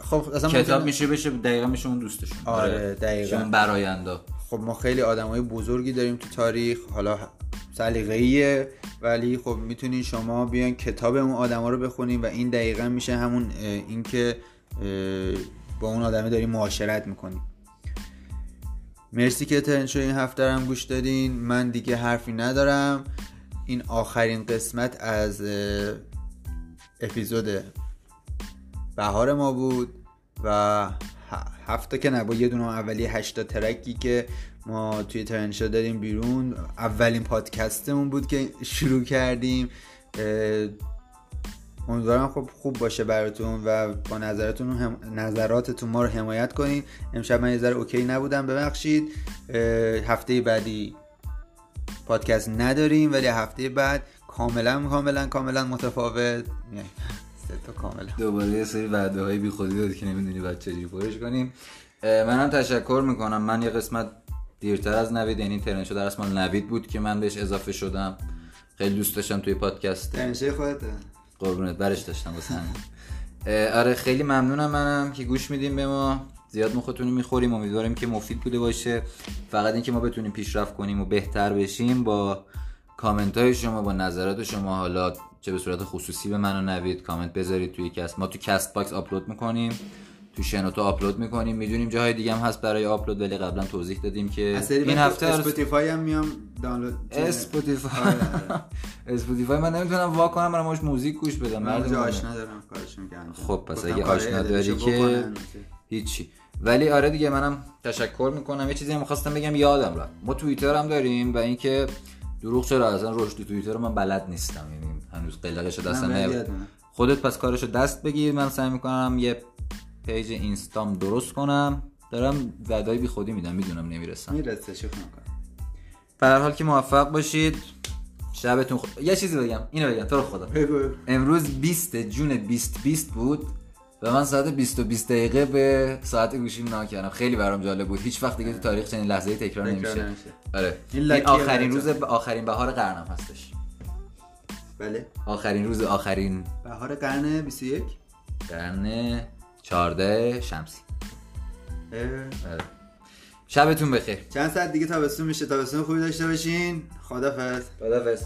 خب اصلا کتاب میشه بشه دقیقا میشه اون دوستشون. آره، دقیقاً. شما برایندا خب ما خیلی آدمای بزرگی داریم تو تاریخ حالا سلیقه‌ایه ولی خب می‌تونین شما بیان کتاب اون آدما رو بخونین و این دقیقا میشه همون اینکه با اون آدمه داریم معاشرت می‌کنیم. مرسی که ترن شو این هفته هم گوش دادین. من دیگه حرفی ندارم. این آخرین قسمت از اپیزود بهار ما بود و هفته که نه با یه دونه اولی هشتا ترکی که ما توی ترنشا داریم بیرون. اولین پادکستمون بود که شروع کردیم. امیدوارم خب خوب باشه براتون و با نظراتون هم نظراتتون ما رو حمایت کنین. امشب من یه ذره اوکی نبودم ببخشید. هفته بعدی پادکست نداریم ولی هفته بعد کاملا کاملا کاملا متفاوت. سه تا کاملا. دوباره یه سری وعده های بی خودی داد که نمی‌دونی بعد چجوری پرش کنیم منم تشکر می‌کنم. من یه قسمت دیرتر از نوید یعنی ترنشو در اسم نوید بود که من بهش اضافه شدم. خیلی دوست داشتم توی پادکست. ترندشو خودته قربونت برش داشتم واسه آره خیلی ممنونم منم که گوش میدین به ما. زیاد مختونو می‌خوریم. امیدواریم که مفید بوده باشه. فقط اینکه ما بتونیم پیشرفت کنیم و بهتر بشیم با کامنت های شما با نظرات شما. حالا چه به صورت خصوصی به من و نوید کامنت بذارید توی کست. ما تو کست باکس آپلود می‌کنیم تو شنوتو آپلود می‌کنیم. می‌دونیم جاهای دیگه هم هست برای آپلود ولی قبلا توضیح دادیم که این هفته اسپاتیفای هم میام دانلود. اسپاتیفای آره، آره. اسپاتیفای من نمی‌تونم وا کنم برام باش موزیک گوش بدم. من اونجا مردم آشنا دارم کارش می‌کنم خب پس اگه آشنا داری که. هیچی. ولی آره دیگه منم تشکر می‌کنم. یه چیزی هم خواستم بگم یادم رفت. ما توییتر هم داریم و اینکه دروغ چرا اصلا رشد توییتر رو من بلد نیستم. یعنی هنوز قلقش دستم من نه. خودت پس کارشو دست بگیر من سعی می‌کنم یه page اینستام درست کنم. دارم وعدای بی خودی میدم می‌دونم نمی‌رسم. می‌رسه شوخی می‌کنم. به حال که موفق باشید شبتون خود یه چیزی بگم اینو بگم تو رو خدا. بگو امروز 20 جون 2020 بود و من ساعت 20 و 20 دقیقه به ساعت گوشیم نگاه کردم. خیلی برام جالب بود. هیچ وقت دیگه تو تاریخ چنین لحظه‌ای تکرار تکرار نمیشه. نمیشه. آره. این آخرین. روز آخرین بهار قرنم هستش. بله. آخرین روز آخرین. بهار قرن 21 قرن 14 شمسی. آره. شبتون بخیر. چند ساعت دیگه تابستون میشه. تابستون خوبی داشته باشین. خدافظ خدافظ